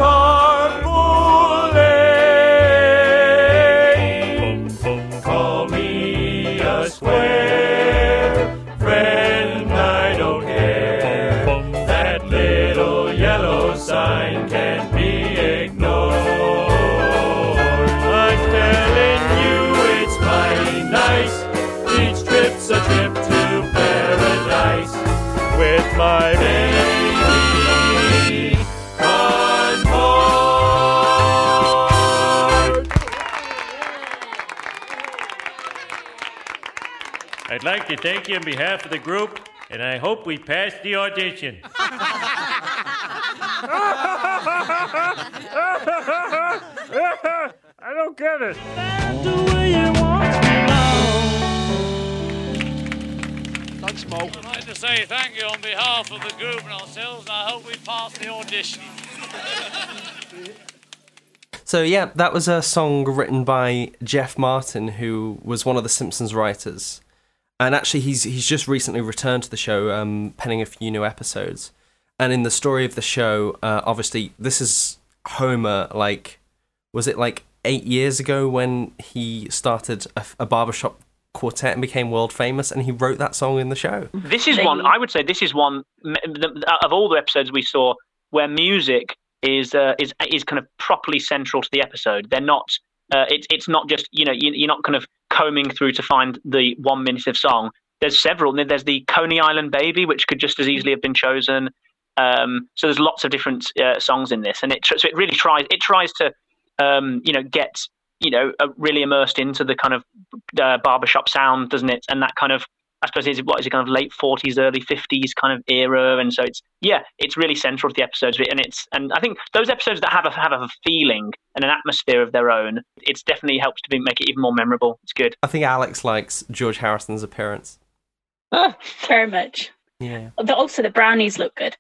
like to thank you on behalf of the group, and I hope we pass the audition. (laughs) I don't get it. Thanks, Mo. I'd like to say thank you on behalf of the group and ourselves, and I hope we pass the audition. (laughs) So yeah, that was a song written by Jeff Martin, who was one of the Simpsons writers, and actually he's he's just recently returned to the show, um, penning a few new episodes. And in the story of the show, uh, obviously this is Homer. Like, was it like eight years ago when he started a, a barbershop quartet and became world famous, and he wrote that song in the show. This is one. I would say this is one of all the episodes we saw where music is uh, is is kind of properly central to the episode. They're not. Uh, it's it's not just you know you, you're not kind of combing through to find the one minute of song. There's several. There's the Coney Island Baby, which could just as easily have been chosen. Um, so there's lots of different uh, songs in this, and it so it really tries it tries to um, you know get you know uh, really immersed into the kind of uh, barbershop sound, doesn't it? And that kind of I suppose is what is it kind of late forties, early fifties kind of era, and so it's yeah, it's really central to the episodes, and it's and I think those episodes that have a have a feeling and an atmosphere of their own, it's definitely helps to be, make it even more memorable. It's good. I think Alex likes George Harrison's appearance. Very much. Yeah. But also the brownies look good.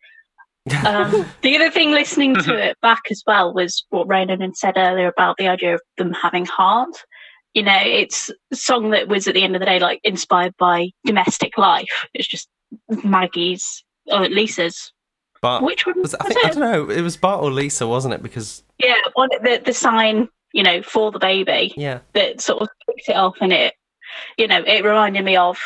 Um, (laughs) the other thing listening to (laughs) it back as well was what Ronan had said earlier about the idea of them having heart. You know, it's a song that was at the end of the day like inspired by domestic life. It's just Maggie's or Lisa's. But Which one was, I think I don't know. It was Bart or Lisa, wasn't it? Because Yeah, on the the sign, you know, for the baby. yeah, that sort of picked it off and it you know it reminded me of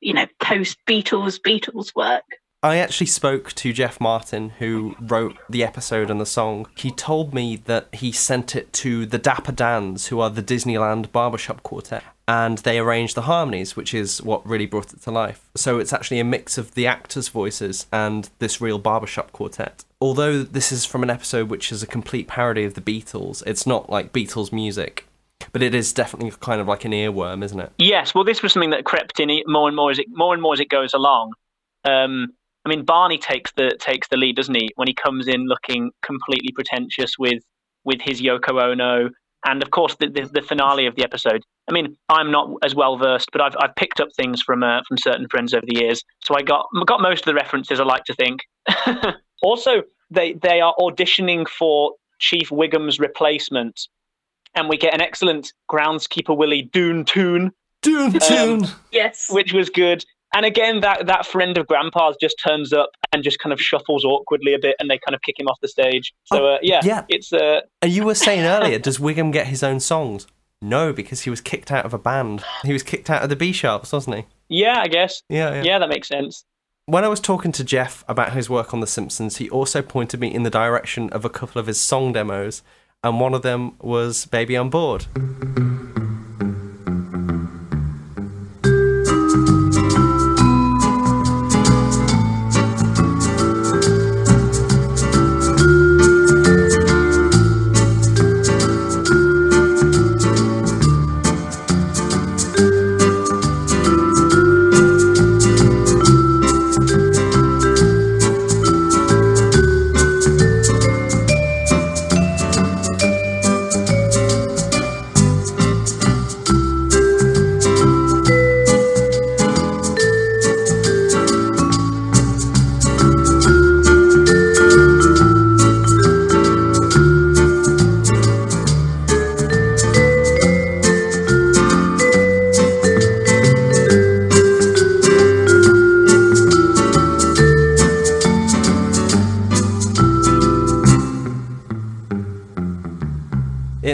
you know post beatles beatles work I actually spoke to Jeff Martin, who wrote the episode and the song. He told me that he sent it to the Dapper Dans, who are the Disneyland barbershop quartet, and they arranged the harmonies, which is what really brought it to life. So it's actually a mix of the actors' voices and this real barbershop quartet. Although this is from an episode which is a complete parody of the Beatles, it's not like Beatles music, but it is definitely kind of like an earworm, isn't it? Yes, well, this was something that crept in more and more as it more and more as it goes along. Um, I mean, Barney takes the takes the lead, doesn't he? When he comes in looking completely pretentious with with his Yoko Ono, and of course the, the, the finale of the episode. I mean, I'm not as well versed, but I've I've picked up things from uh, from certain friends over the years, so I got got most of the references. I like to think. (laughs) also, they they are auditioning for Chief Wiggum's replacement, and we get an excellent groundskeeper Willie Doon Toon. Doon tune. yes. Which was good. And again, that, that friend of Grandpa's just turns up and just kind of shuffles awkwardly a bit, and they kind of kick him off the stage. So uh, yeah, yeah. it's uh, And you were saying earlier, (laughs) does Wiggum get his own songs? No, because he was kicked out of a band. He was kicked out of the Be Sharps, wasn't he? yeah, I guess. Yeah, yeah. yeah, that makes sense. When I was talking to Jeff about his work on The Simpsons, he also pointed me in the direction of a couple of his song demos, and one of them was Baby on Board.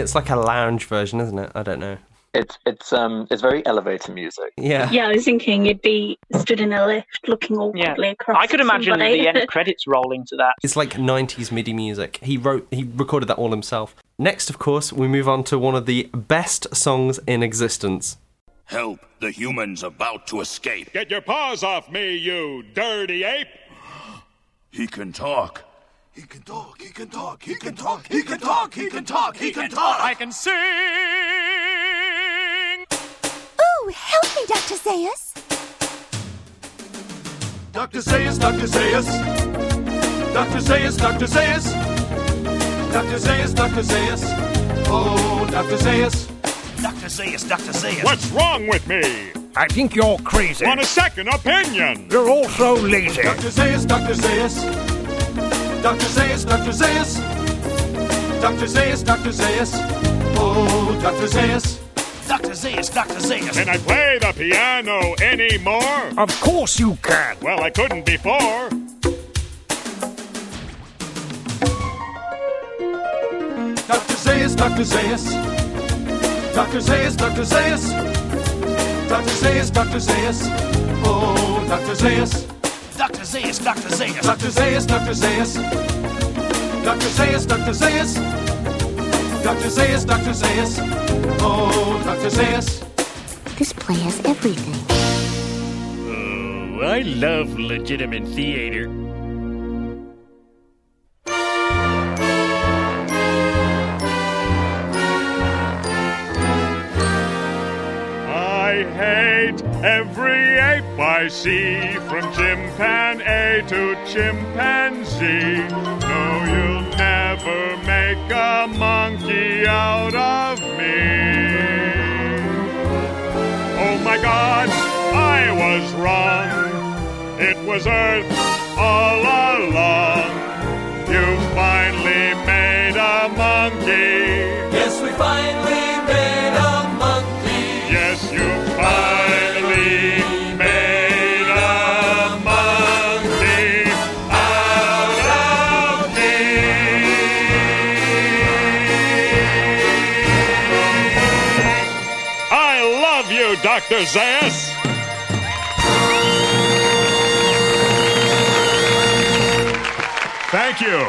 It's like a lounge version, isn't it? I don't know. It's it's um it's very elevator music. Yeah. yeah i was thinking you'd be stood in a lift looking awkwardly across I could imagine somebody. the end (laughs) credits rolling to that. It's like 90s MIDI music. He wrote, he recorded that all himself. Next, of course, we move on to one of the best songs in existence. Help the humans about to escape. Get your paws off me, you dirty ape! He can talk. He can talk, he can talk, he can talk, he can talk, he can talk, he can talk. I can sing! Ooh, help me, Dr. Zaius. Dr. Zaius, Dr. Zaius. Dr. Zaius, Dr. Zaius. Dr. Zaius, Dr. Zaius. Oh, Dr. Zaius. Dr. Zaius, Dr. Zaius. What's wrong with me? I think you're crazy. Want a second opinion? You're also lazy. Dr. Zaius, Dr. Zaius. Dr. Zaius, Dr. Zaius. Dr. Zaius, Dr. Zaius. Oh, Dr. Zaius. Dr. Zaius, Dr. Zaius. Can I play the piano anymore? Of course you can. Well, I couldn't before. Dr. Zaius, Dr. Zaius. Dr. Zaius, Dr. Zaius. Dr. Zaius, Dr. Zaius. Oh, Dr. Zaius. Dr. Zaius, Dr. Zaius. Dr. Zaius, Dr. Zaius. Dr. Zaius, Dr. Zaius. Dr. Zaius, Dr. Zaius. Oh, Dr. Zaius. This play has everything. Oh, I love legitimate theater. Every ape I see, from chimpanzee to chimpanzee. No, you'll never make a monkey out of me. Oh my god, I was wrong. It was Earth all along. You finally made a monkey. Yes, we finally love you, Dr. Zaius. Thank you.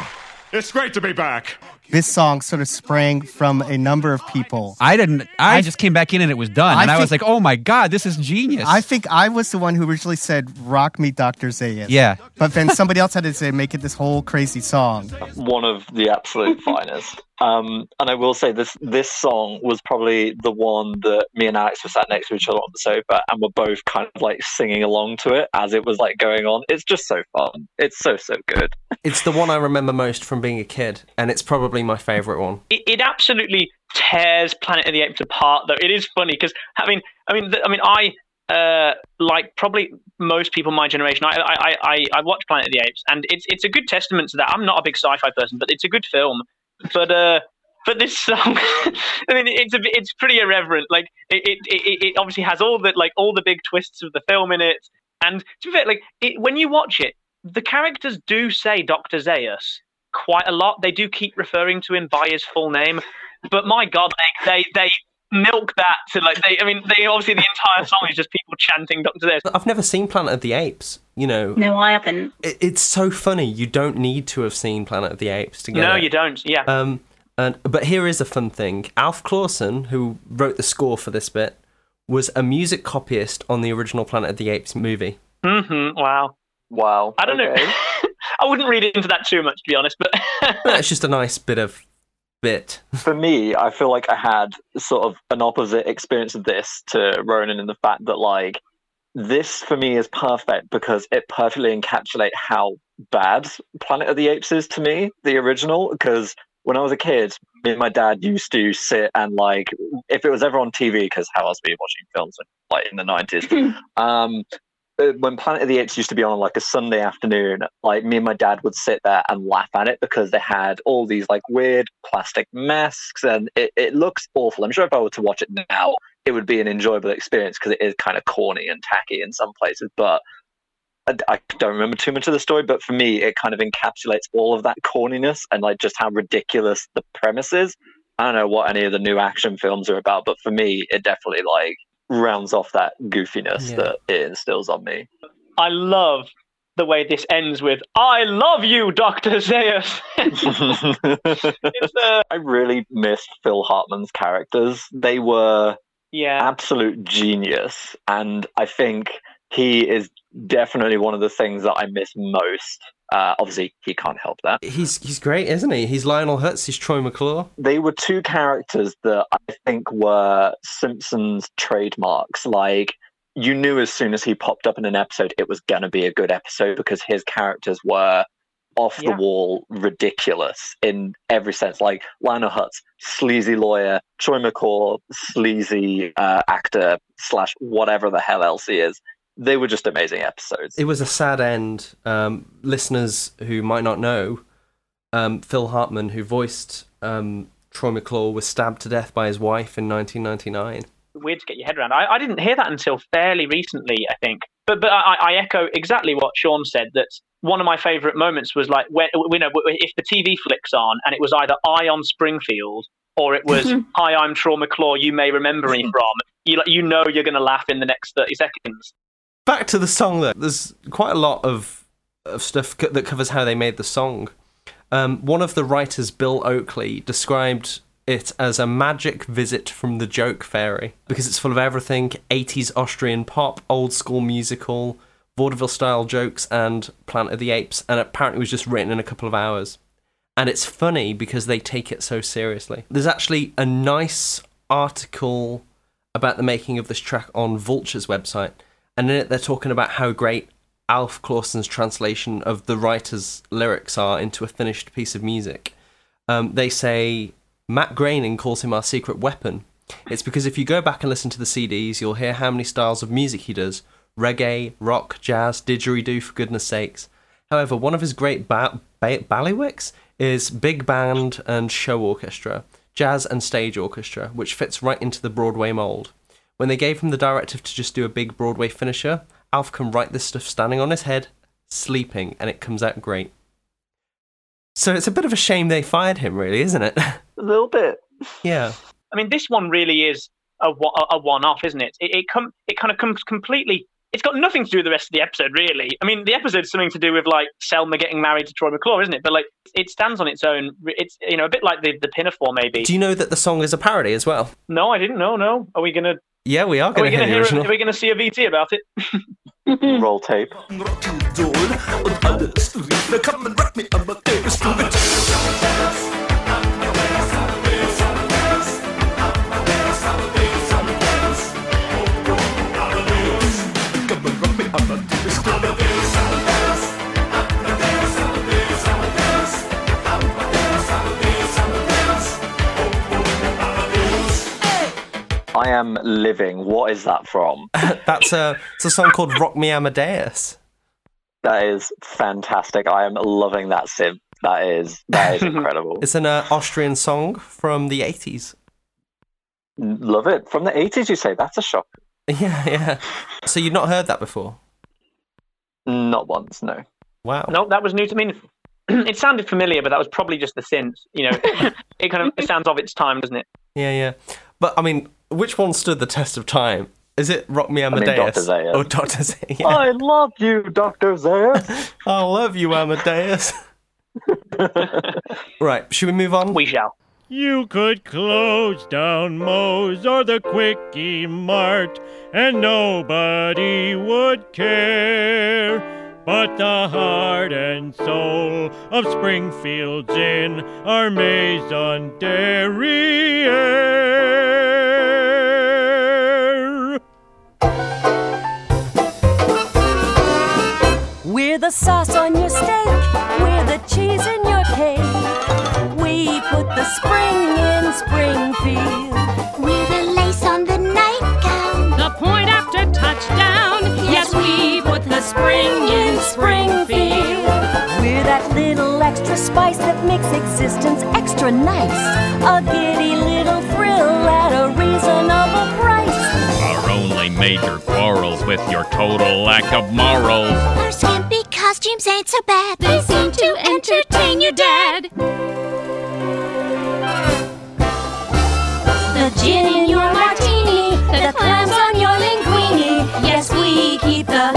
It's great to be back. This song sort of sprang from a number of people. I didn't. I, just came back in and it was done, I and I was like, "Oh my god, this is genius!" I think I was the one who originally said "Rock Me, Dr. Zaius." Yeah. but then somebody else had to say make it this whole crazy song. one of the absolute (laughs) finest. Um, and I will say this: this song was probably the one that me and Alex were sat next to each other on the sofa, and we were both kind of like singing along to it as it was like going on. It's just so fun. It's so so good. (laughs) It's the one I remember most from being a kid, and it's probably my favourite one. it, it absolutely tears Planet of the Apes apart. Though it is funny because I mean, I mean, th- I mean, I uh, like probably most people my generation. I, I, I, I watch Planet of the Apes, and it's it's a good testament to that. I'm not a big sci-fi person, but it's a good film. But uh, but this song, (laughs) I mean, it's a it's pretty irreverent. Like it, it, it, it obviously has all the like all the big twists of the film in it, and to be fair, like it, when you watch it, the characters do say Doctor Zaius quite a lot. They do keep referring to him by his full name, but my God, they they, they milk that to like they. I mean, they obviously the entire song is just people chanting Doctor Zaius. I've never seen Planet of the Apes. You know, No, I haven't. it, it's so funny. You don't need to have seen Planet of the Apes to get No, it. you don't. Yeah. Um, and but here is a fun thing. Alf Clausen, who wrote the score for this bit, was a music copyist on the original Planet of the Apes movie. hmm Wow. Wow. I don't know. (laughs) I wouldn't read into that too much, to be honest. But (laughs) that's just a nice bit of bit. For me, I feel like I had sort of an opposite experience of this to Ronan in the fact that like this for me is perfect because it perfectly encapsulates how bad Planet of the Apes is to me, the original. Because when I was a kid, me and my dad used to sit and like, if it was ever on TV, because how else were you watching films like in the nineties? (laughs) um, uh, when Planet of the Apes used to be on like a Sunday afternoon, like me and my dad would sit there and laugh at it because they had all these like weird plastic masks and it, it looks awful. I'm sure if I were to watch it now, it would be an enjoyable experience because it is kind of corny and tacky in some places. But I, I don't remember too much of the story, but for me, it kind of encapsulates all of that corniness and like just how ridiculous the premise is. I don't know what any of the new action films are about, but for me, it definitely like rounds off that goofiness Yeah. that it instills on me. I love the way this ends with "I love you, Doctor Zaius." (laughs) (laughs) uh, I really missed Phil Hartman's characters. They were yeah. absolute genius, and I think he is definitely one of the things that I miss most. Uh, obviously, he can't help that. He's he's great, isn't he? He's Lionel Hutz. He's Troy McClure. They were two characters that I think were Simpsons trademarks. Like you knew as soon as he popped up in an episode, it was going to be a good episode because his characters were off the Yeah. wall ridiculous in every sense. Like Lionel Hutz, sleazy lawyer, Troy McClure, sleazy uh, actor slash whatever the hell else he is. They were just amazing episodes. It was a sad end. Um, listeners who might not know, um, Phil Hartman, who voiced um, Troy McClure, was stabbed to death by his wife in 1999. weird to get your head around. I, I didn't hear that until fairly recently, I think. But but I, I echo exactly what Sean said. That one of my favourite moments was like when you know if the TV flicks on and it was either Eye on Springfield or it was (laughs) Hi, I'm Troy McClure. You may remember me (laughs) from. You you know you're going to laugh in the next thirty seconds. Back to the song, though. There's quite a lot of, of stuff co- that covers how they made the song. Um, one of the writers, Bill Oakley, described it as a magic visit from the joke fairy because it's full of everything 80s Austrian pop, old school musical, vaudeville style jokes, and Planet of the Apes. And apparently, was just written in a couple of hours. And it's funny because they take it so seriously. There's actually a nice article about the making of this track on Vulture's website, and in it they're talking about how great Alf Clausen's translation of the writer's lyrics are into a finished piece of music. Um, they say Matt Groening calls him our secret weapon. It's because if you go back and listen to the CDs, you'll hear how many styles of music he does reggae, rock, jazz, didgeridoo, for goodness sakes. However, one of his great ba- ba- bailiwicks is big band and show orchestra, jazz and stage orchestra, which fits right into the Broadway mold. When they gave him the directive to just do a big Broadway finisher, Alf can write this stuff standing on his head, sleeping, and it comes out great. So it's a bit of a shame they fired him, really, isn't it? (laughs) A little bit. yeah. I mean, this one really is a, wa- a one-off, isn't it? It it, com- it kind of comes completely. It's got nothing to do with the rest of the episode, really. I mean, the episode's something to do with like Selma getting married to Troy McClure, isn't it? But like, it stands on its own. It's you know a bit like the the Pinafore, maybe. Do you know that the song is a parody as well? No, I didn't know. No, are we gonna? Yeah, we are Are going we to gonna hear the hear? original. Are we gonna see a VT about it? (laughs) Roll tape. I am living. What is that from? (laughs) That's a it's a song called "Rock Me Amadeus." That is fantastic. I am loving that synth. That is that is (laughs) incredible. It's an uh, Austrian song from the eighties. Love it. From the eighties, you say? That's a shock. (laughs) Yeah, yeah. So you've not heard that before? Not once, no. Wow. No, that was new to me. (clears throat) it sounded familiar, but that was probably just the synth. You know, it kind of it sounds of its time, doesn't it? Yeah, yeah. But I mean, which one stood the test of time? Is it Rock Me mean, Amadeus? Dr. Zaius. Oh, Doctor Zaius. Yeah. (laughs) I love you, Doctor Zaius. (laughs) I love you, Amadeus. (laughs) right, should we move on? We shall. You could close down Moe's or the Quickie Mart, and nobody would care. But the heart and soul of Springfield's Inn are Maison Derriere. The sauce on your steak. We're the cheese in your cake. We put the spring in Springfield. We're the lace on the nightgown. The point after touchdown. Yes, we put the spring in Springfield. We're that little extra spice that makes existence extra nice. A giddy little thrill at a reasonable price. Our only major quarrels with your total lack of morals. Our skimpy costumes ain't so bad. They seem to entertain your dad. The gin in your martini, the clams on your linguine. Yes, we keep the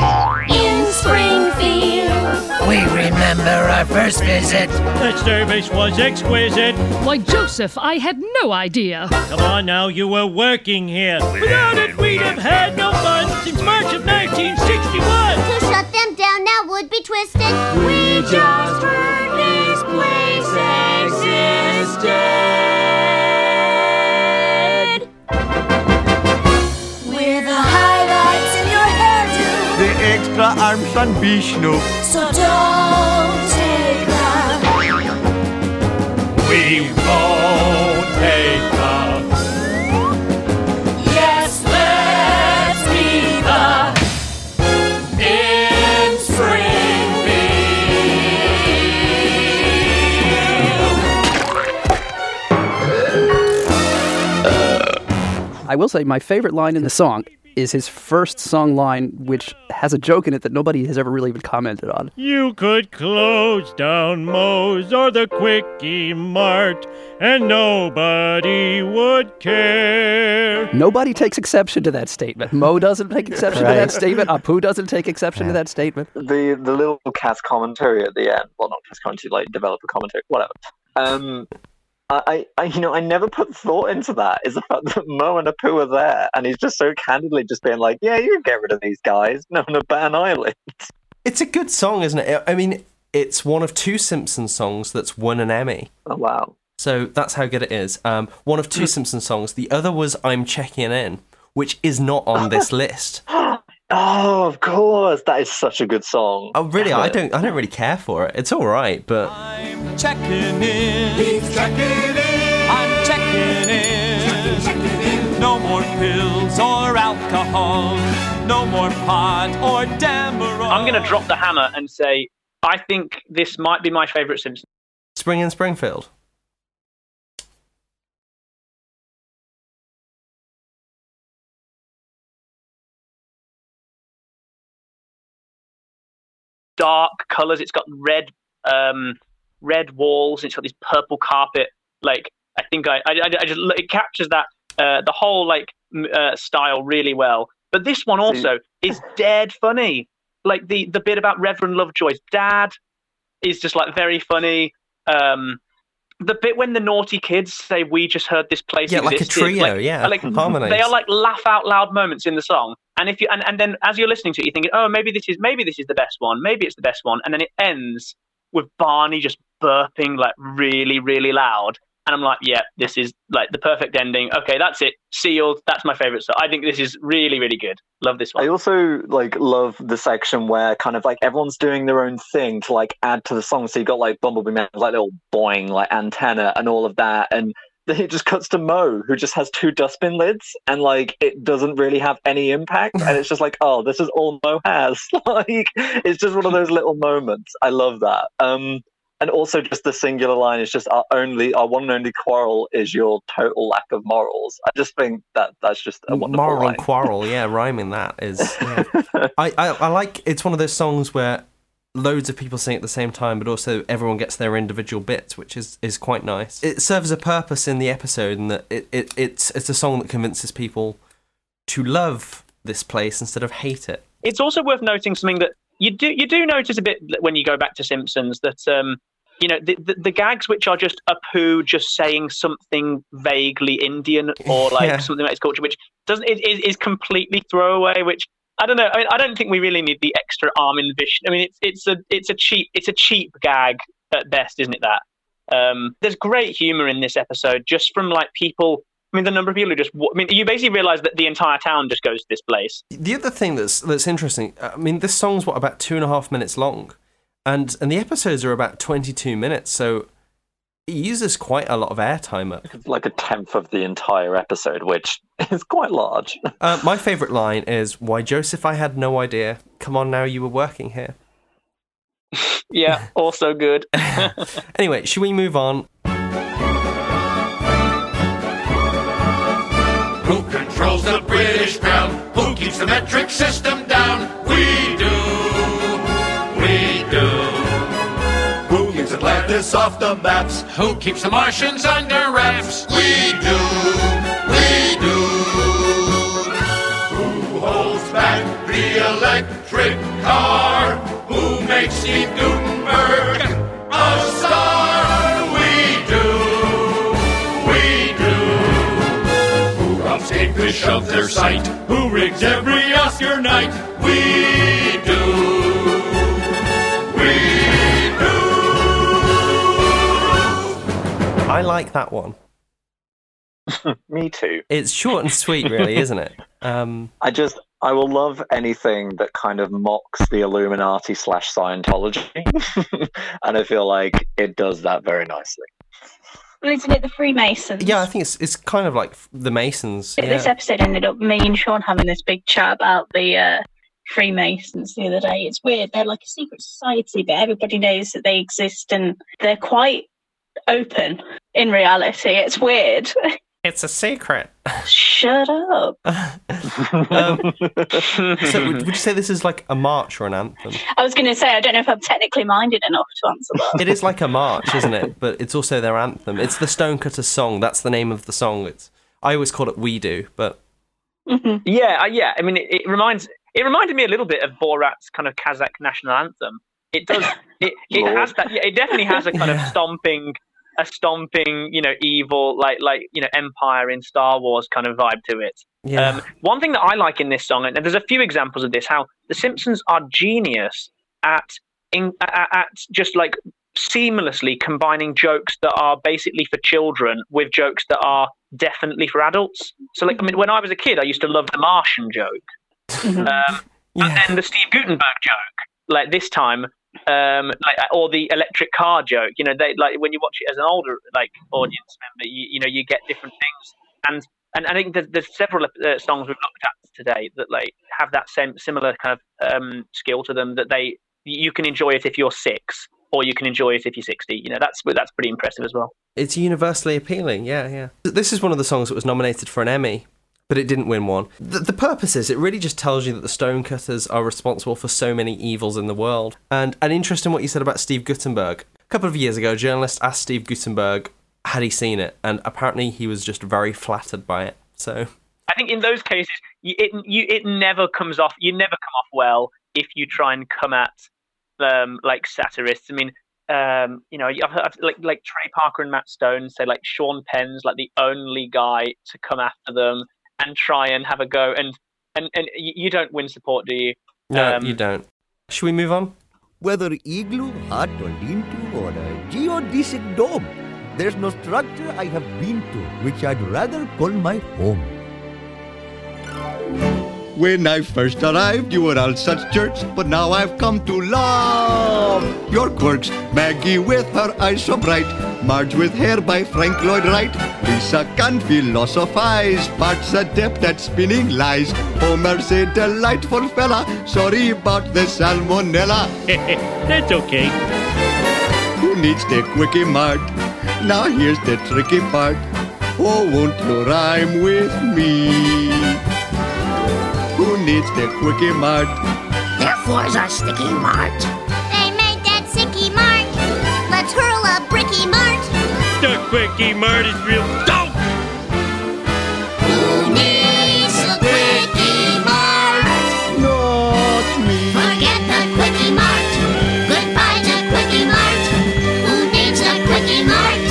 in Springfield. We remember our first visit. The service was exquisite. Why, Joseph, I had no idea. Come on now, you were working here. Without it, we'd have had no fun since March of 1961. Would be twisted. We just heard this place existed. We're the highlights in your hairdo. The extra arms on Vishnu. So don't I will say my favorite line in the song is his first song line, which has a joke in it that nobody has ever really even commented on. You could close down Moe's or the Quickie Mart, and nobody would care. Nobody takes exception to that statement. Mo doesn't take exception to that statement. (laughs) Apu doesn't take exception to that statement. the the little cast commentary at the end. Well, not cast commentary, like developer commentary, whatever. Um, I, I, you know, I never put thought into that. Is the fact that Mo and Apu are there, and he's just so candidly just being like, "Yeah, you can get rid of these guys. No, no, bat an eyelid." It's a good song, isn't it? I mean, it's one of two Simpsons songs that's won an Emmy. Oh wow! So that's how good it is. Um, one of two (laughs) Simpsons songs. The other was "I'm Checking In," which is not on this (laughs) list. Oh, of course. That is such a good song. Oh, really? I don't. I don't really care for it. It's all right, but I'm Checking in. He's checking in. I'm checking in. No more pills or alcohol. No more pot or Demerol. I'm going to drop the hammer and say I think this might be my favourite Simpsons. Spring in Springfield. Dark colors. It's got red, um, red walls. It's got this purple carpet. Like I think I, I, I just it captures that uh, the whole like uh, style really well. But this one also is dead funny. Like the the bit about Reverend Lovejoy's dad is just like very funny. Um, the bit when the naughty kids say we just heard this place Yeah, like a trio, like- yeah, like harmonies. they are like laugh out loud moments in the song and if you and, and then as you're listening to it you're thinking oh maybe this is maybe this is the best one maybe it's the best one and then it ends with barney just burping like really really loud and i'm like yeah this is like the perfect ending okay that's it sealed that's my favorite song i think this is really really good love this one I also like love the section where kind of like everyone's doing their own thing to like add to the song. So you got like Bumblebee Man, like little boing, like antenna and all of that, and then it just cuts to Mo, who just has two dustbin lids, and like it doesn't really have any impact, and it's just like, oh, this is all Mo has. (laughs) like it's just one of those little moments. I love that. Um, and also just the singular line is just our only, our one and only quarrel is your total lack of morals. I just think that that's just a wonderful moral line. quarrel. Yeah, rhyming that is. yeah. (laughs) I, I I like. It's one of those songs where loads of people sing at the same time, but also everyone gets their individual bits, which is, is quite nice. It serves a purpose in the episode, in that it, it it's it's a song that convinces people to love this place instead of hate it. it's also worth noting something that you do you do notice a bit when you go back to Simpsons that um, you know the, the, the gags which are just a poo just saying something vaguely Indian or like Yeah. something about his culture, which doesn't is, is, is completely throwaway. Which I don't know. I mean, I don't think we really need the extra arm in Vishnu. I mean, it's it's a it's a cheap it's a cheap gag at best, isn't it? That um, there's great humor in this episode, just from like people. I mean, the number of people who just. I mean, you basically realize that the entire town just goes to this place. The other thing that's that's interesting, I mean, this song's what about two and a half minutes long, and and the episodes are about twenty two minutes, so it uses quite a lot of airtime up. It's like a tenth of the entire episode, which (laughs) is quite large. Uh, my favourite line is, "Why, Joseph? I had no idea. Come on, now you were working here." (laughs) Yeah, also good. (laughs) Anyway, should we move on? Who controls the British crown? Who keeps the metric system down? We do. Do. Who keeps Atlantis off the maps? Who keeps the Martians under wraps? We do. We do. Who holds back the electric car? Who makes Steve Guttenberg a star? We do. We do. Who robs cavefish of their sight? Who rigs every Oscar night? We do. I like that one. (laughs) Me too. It's short and sweet, really, isn't it? (laughs) Um, I just I will love anything that kind of mocks the Illuminati slash Scientology, (laughs) and I feel like it does that very nicely. Well, isn't it the Freemasons? yeah, I think it's it's kind of like the Masons. This episode ended up me and Sean having this big chat about the uh, Freemasons the other day. It's weird. They're like a secret society, but everybody knows that they exist and they're quite open in reality. It's weird. It's a secret. Shut up. (laughs) Um, so, would, would you say this is like a march or an anthem? I was going to say, I don't know if I'm technically minded enough to answer that. It is like a march, isn't it? But it's also their anthem. It's the Stonecutters song. That's the name of the song. It's I always call it "We Do," but Yeah, uh, yeah. I mean, it, it reminds it reminded me a little bit of Borat's kind of Kazakh national anthem. It does. It it has that. Yeah, it definitely has a kind of (laughs) stomping, a stomping, you know, evil like like you know Empire in Star Wars kind of vibe to it. Yeah. Um, one thing that I like in this song, and there's a few examples of this, how the Simpsons are genius at in at, at just like seamlessly combining jokes that are basically for children with jokes that are definitely for adults. So, like, I mean, when I was a kid, I used to love the Martian joke, (laughs) um, and then the Steve Guttenberg joke. Like this time, um, like or the electric car joke. You know, they like when you watch it as an older like audience member, you, you know, you get different things, and and I think there's, there's several uh, songs we've looked at today that like have that same similar kind of um, skill to them that they you can enjoy it if you're six or you can enjoy it if you're 60 you know that's that's pretty impressive as well It's universally appealing, yeah, yeah. This is one of the songs that was nominated for an Emmy, but it didn't win one. The, the purpose is it really just tells you that the Stonecutters are responsible for so many evils in the world. And an interest in what you said about Steve Guttenberg. A couple of years ago, a journalist asked Steve Guttenberg had he seen it, and apparently he was just very flattered by it. So i think in those cases it you it never comes off you never come off well if you try and come at um like satirists i mean um you know I've heard like like trey parker and matt stone say like sean penn's like the only guy to come after them and try and have a go and and and you you don't win support do you no, Um, you don't. Should we move on? Whether igloo, hut, or lean-to, or a geodesic dome, there's no structure I have been to which I'd rather call my home. When I first arrived, you were all such jerks, but now I've come to love your quirks. Maggie with her eyes so bright, Marge with hair by Frank Lloyd Wright, Lisa can philosophize, Bart's adept at spinning lies, Homer's a delightful fella, sorry about the salmonella. (laughs) That's okay. Who needs the quickie mart? Now here's the tricky part. Oh, won't you rhyme with me? Who needs the quickie mart? Therefore's our sticky mart. They made that sticky mart. Let's hurl a bricky mart. The quickie mart is real dope. Who needs a quickie mart? Not me. Forget the quickie mart. Goodbye to quickie mart. Who needs a quickie mart?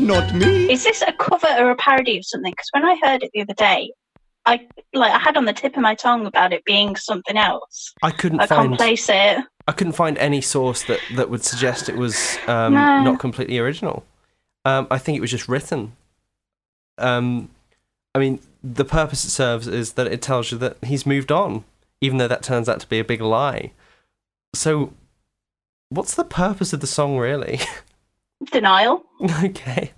Not me. Is this a cover or a parody of something? Because when I heard it the other day, I like I had on the tip of my tongue about it being something else. I couldn't I find can't place it. I couldn't find any source that, that would suggest it was um, No. not completely original. Um, I think it was just written. Um, I mean, the purpose it serves is that it tells you that he's moved on, even though that turns out to be a big lie. So, what's the purpose of the song, really? (laughs) Denial. okay.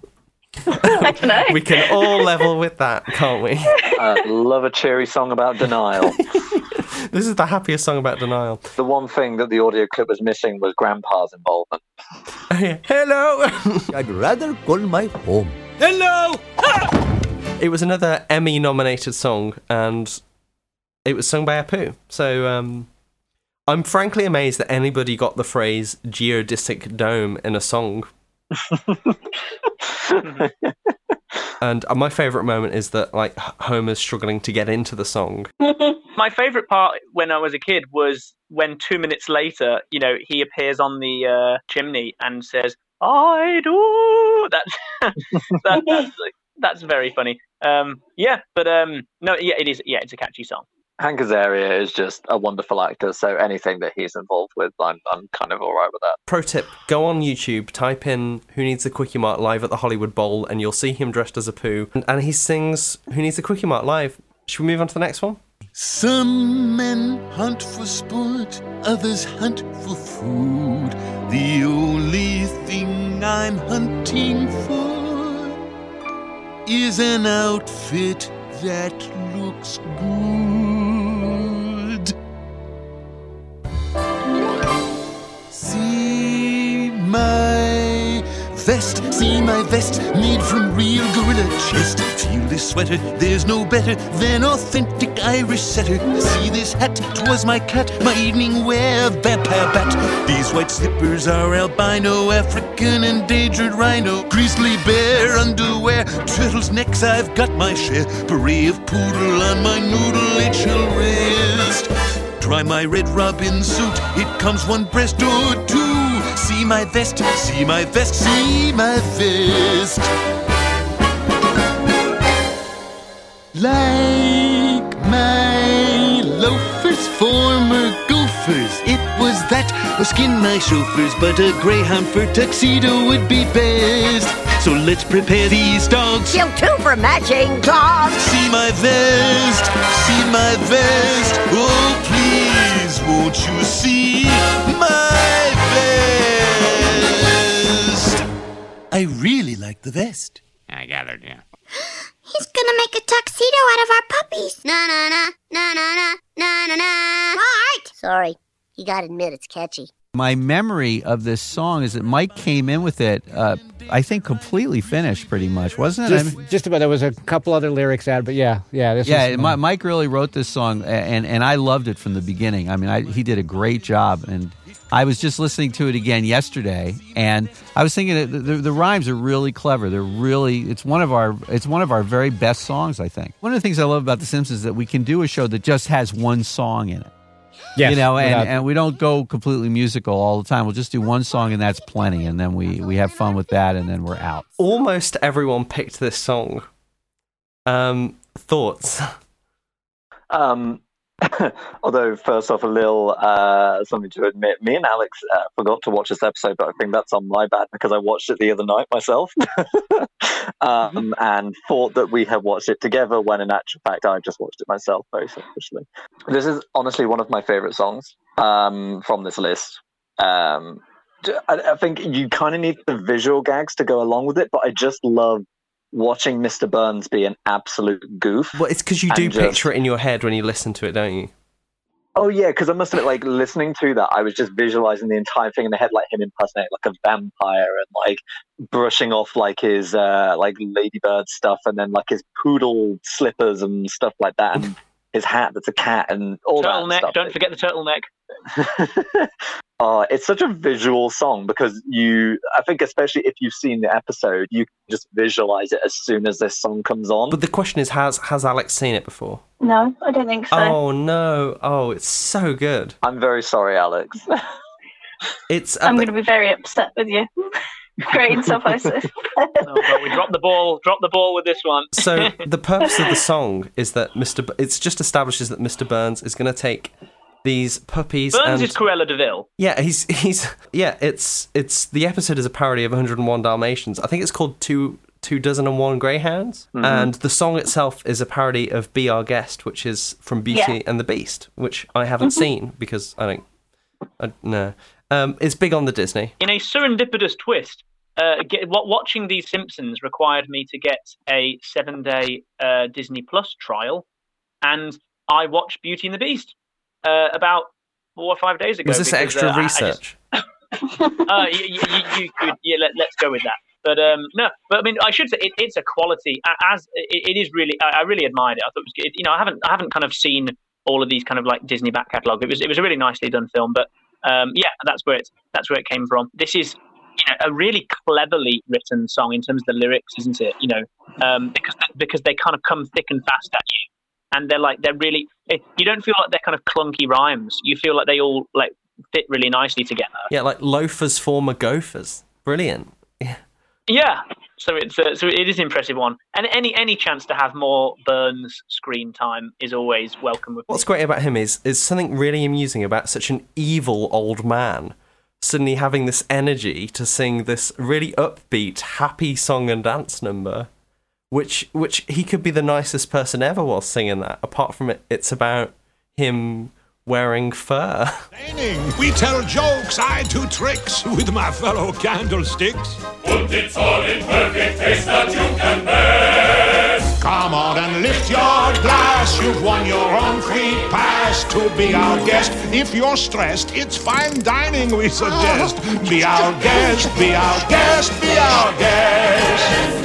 (laughs) I don't know. We can all level with that, can't we? (laughs) Uh, love a cheery song about denial. (laughs) this is the happiest song about denial. The one thing that the audio clip was missing was Grandpa's involvement. Hello. I'd rather call my home. Hello. It was another Emmy nominated song, and it was sung by Apu. So um, I'm frankly amazed that anybody got the phrase geodesic dome in a song. (laughs) and uh, my favorite moment is that like Homer's struggling to get into the song. (laughs) My favorite part when I was a kid was when two minutes later, you know, he appears on the uh, chimney and says, "I do." (laughs) That's that, that's that's very funny. Um, yeah, but um, no, yeah, it is. Yeah, it's a catchy song. Hank Azaria is just a wonderful actor, so anything that he's involved with, I'm, I'm kind of all right with that. Pro tip: Go on YouTube, type in "Who Needs a Quickie Mart" live at the Hollywood Bowl, and you'll see him dressed as Apu, and, and he sings "Who Needs a Quickie Mart" live. Should we move on to the next one? Some men hunt for sport, others hunt for food. The only thing I'm hunting for is an outfit that looks good. My vest, see my vest, made from real gorilla chest. Feel this sweater, there's no better than authentic Irish setter. See this hat, twas my cat, my evening wear, vampire bat. These white slippers are albino, African endangered rhino, grizzly bear underwear, turtles' necks, I've got my share. Beret of poodle on my noodle HL wrist. Try my red robin suit, it comes one breast or two. See my vest, see my vest, see my vest. Like my loafers, former gophers, it was that or skin my chauffeurs, but a greyhound for tuxedo would be best. So let's prepare these dogs. Kill two for matching claws. See my vest, see my vest. Oh, please, won't you see my I really like the vest. I gathered, yeah. (gasps) He's gonna make a tuxedo out of our puppies. Na na na na na na na na na. Bart! Sorry, you gotta admit it's catchy. My memory of this song is that Mike came in with it, uh, I think, completely finished, pretty much, wasn't it? I Just, mean- just about. There was a couple other lyrics added, but yeah, yeah. This yeah, was, Mi- Mike really wrote this song, and and I loved it from the beginning. I mean, I, he did a great job, and I was just listening to it again yesterday, and I was thinking that the, the, the rhymes are really clever. They're really it's one of our it's one of our very best songs. I think one of the things I love about The Simpsons is that we can do a show that just has one song in it. Yes, you know, and, without- and we don't go completely musical all the time. We'll just do one song, and that's plenty. And then we we have fun with that, and then we're out. Almost everyone picked this song. Um, thoughts? Um, (laughs) although, first off, a little uh, something to admit. Me and Alex uh, forgot to watch this episode, but I think that's on my bad because I watched it the other night myself (laughs) um, and thought that we had watched it together when, in actual fact, I just watched it myself very selfishly. This is honestly one of my favorite songs um, from this list. Um, I, I think you kind of need the visual gags to go along with it, but I just love watching Mr. Burns be an absolute goof. Well, it's because you do just- picture it in your head when you listen to it, don't you? Oh yeah, because I must admit, like listening to that, I was just visualizing the entire thing in the head, like him impersonating like a vampire and like brushing off like his uh like ladybird stuff, and then like his poodle slippers and stuff like that, and his hat that's a cat and all that turtleneck. stuff. Don't forget the turtleneck. (laughs) Uh, it's such a visual song because you, I think, especially if you've seen the episode, you can just visualize it as soon as this song comes on. But the question is, has has Alex seen it before? No, I don't think so. Oh no! Oh, it's so good. I'm very sorry, Alex. (laughs) It's I'm going to be very upset with you. (laughs) Great insuffices. (laughs) Oh, well, we dropped the ball. Dropped the ball with this one. So (laughs) the purpose of the song is that Mr. B- it's just establishes that Mr. Burns is going to take these puppies Burns and is Cruella de Vil. yeah, he's he's yeah, it's it's the episode is a parody of 101 Dalmatians. I think it's called two two dozen and one greyhounds, Mhm. and the song itself is a parody of "Be Our Guest," which is from Beauty Yeah. and the Beast, which I haven't Mhm. seen because I don't. I, no, um, it's big on the Disney. In a serendipitous twist, uh, get, wa- watching these Simpsons required me to get a seven-day uh, Disney Plus trial, and I watched Beauty and the Beast uh, about four or five days ago. Was this because, extra uh, I- I just- research? (laughs) uh, you, you, you, you could, yeah, let, let's go with that. But um, no, but I mean, I should say it, it's a quality. As it, it is really, I, I really admired it. I thought it was good. You know, I haven't, I haven't kind of seen all of these kind of like Disney back catalogue. It was, it was a really nicely done film. But um, yeah, that's where it's, that's where it came from. This is, you know, a really cleverly written song in terms of the lyrics, isn't it? You know, um, because because they kind of come thick and fast at you, and they're like they're really. You don't feel like they're kind of clunky rhymes. You feel like they all like fit really nicely together. Yeah, like loafers former gophers. Brilliant. Yeah, so it's uh, so it is an impressive one, and any any chance to have more Burns screen time is always welcome. With What's great about him is is something really amusing about such an evil old man suddenly having this energy to sing this really upbeat, happy song and dance number, which which he could be the nicest person ever while singing that. Apart from it, it's about him wearing fur. We tell jokes, I do tricks with my fellow candlesticks. Und it's all in perfect taste that you can best. Come on and lift your glass. You've won your own free pass to be our guest. If you're stressed, it's fine dining we suggest. Oh. Be our guest, be our guest, be our guest.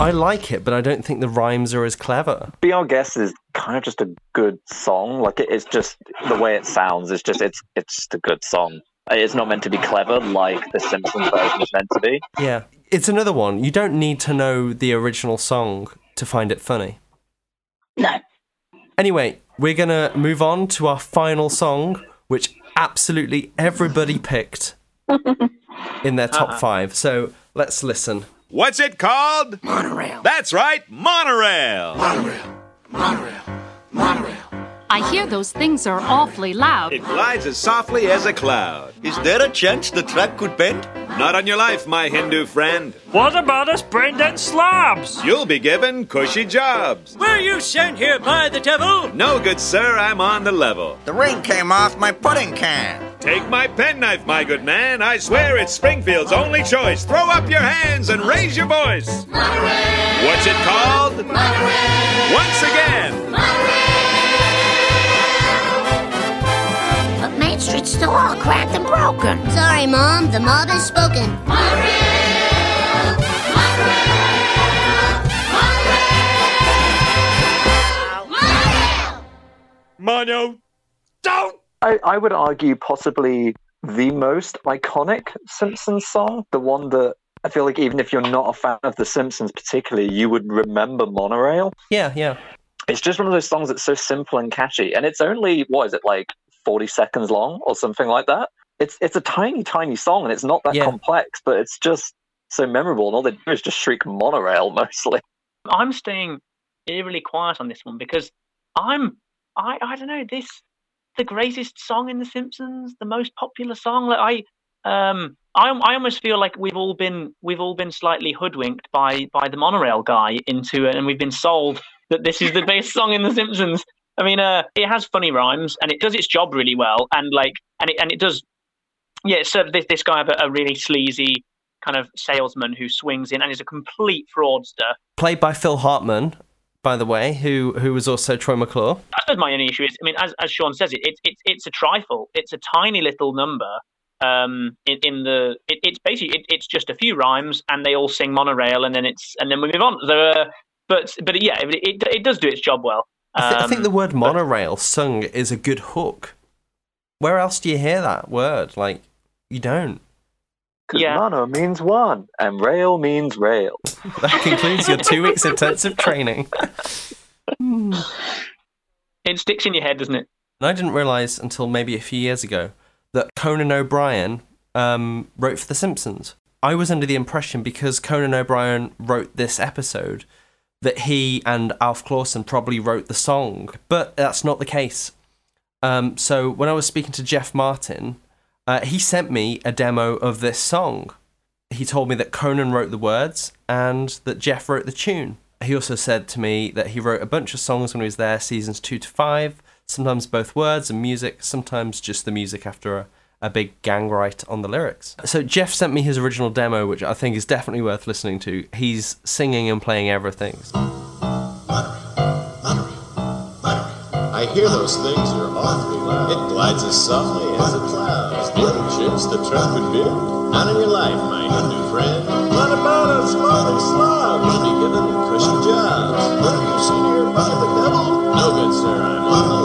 I like it, but I don't think the rhymes are as clever. Be Our Guest is kind of just a good song. Like it- it's just the way it sounds. It's just it's it's just a good song. It's not meant to be clever like the Simpsons version is meant to be. Yeah, it's another one. You don't need to know the original song to find it funny. No. Anyway, we're gonna move on to our final song, which absolutely everybody picked (laughs) in their top Uh-huh. five. So let's listen. What's it called? Monorail. That's right, monorail. Monorail, monorail, monorail. I hear those things are awfully loud. It glides as softly as a cloud. Is there a chance the track could bend? Not on your life, my Hindu friend. What about us Brendan slobs? You'll be given cushy jobs. Were you sent here by the devil? No, good sir, I'm on the level. The ring came off my pudding can. Take my penknife, my good man. I swear it's Springfield's only choice. Throw up your hands and raise your voice. Monorail. What's it called? Monorail. Once again. But Main Street's still all cracked and broken. Sorry, Mom. The mob has spoken. Mono, don't! I, I would argue possibly the most iconic Simpsons song, the one that I feel like even if you're not a fan of The Simpsons particularly, you would remember Monorail. Yeah, yeah. It's just one of those songs that's so simple and catchy, and it's only what is it like forty seconds long or something like that. It's it's a tiny, tiny song, and it's not that Yeah. complex, but it's just so memorable. And all they do is just shriek Monorail (laughs) mostly. I'm staying eerily quiet on this one because I'm I I don't know this the greatest song in The Simpsons, the most popular song. Like I um I I almost feel like we've all been we've all been slightly hoodwinked by by the monorail guy into it, and we've been sold that this is the best song in The Simpsons. I mean, uh, it has funny rhymes and it does its job really well, and like and it and it does yeah. So this this guy, a, a really sleazy kind of salesman who swings in and is a complete fraudster. Played by Phil Hartman, by the way, who who was also Troy McClure. I suppose my only issue is, I mean, as, as Sean says, it, it's it's it's a trifle. It's a tiny little number. Um, in, in the it, it's basically it, it's just a few rhymes, and they all sing monorail, and then it's and then we move on. So, uh, but but yeah, it, it it does do its job well. I, thi- I think Um, the word monorail sung is a good hook. Where else do you hear that word? Like, you don't. Because mono means one, and rail means rail. (laughs) That concludes your two weeks intensive training. (sighs) it sticks in your head, doesn't it? And I didn't realize until maybe a few years ago that Conan O'Brien um, wrote for The Simpsons. I was under the impression because Conan O'Brien wrote this episode that he and Alf Clausen probably wrote the song, but that's not the case. Um, so when I was speaking to Jeff Martin, uh, he sent me a demo of this song. He told me that Conan wrote the words and that Jeff wrote the tune. He also said to me that he wrote a bunch of songs when he was there, seasons two to five, sometimes both words and music, sometimes just the music after a, a big gang write on the lyrics. So Jeff sent me his original demo, which I think is definitely worth listening to. He's singing and playing everything. I hear those things you're awfully loud. It glides as softly as a cloud. Little chips the trump and bid. Out of your life, my Hindu friend. What about us, lovely slobs? You'll be given cushy jobs. What have you seen here by the devil? No good, sir. I'm on the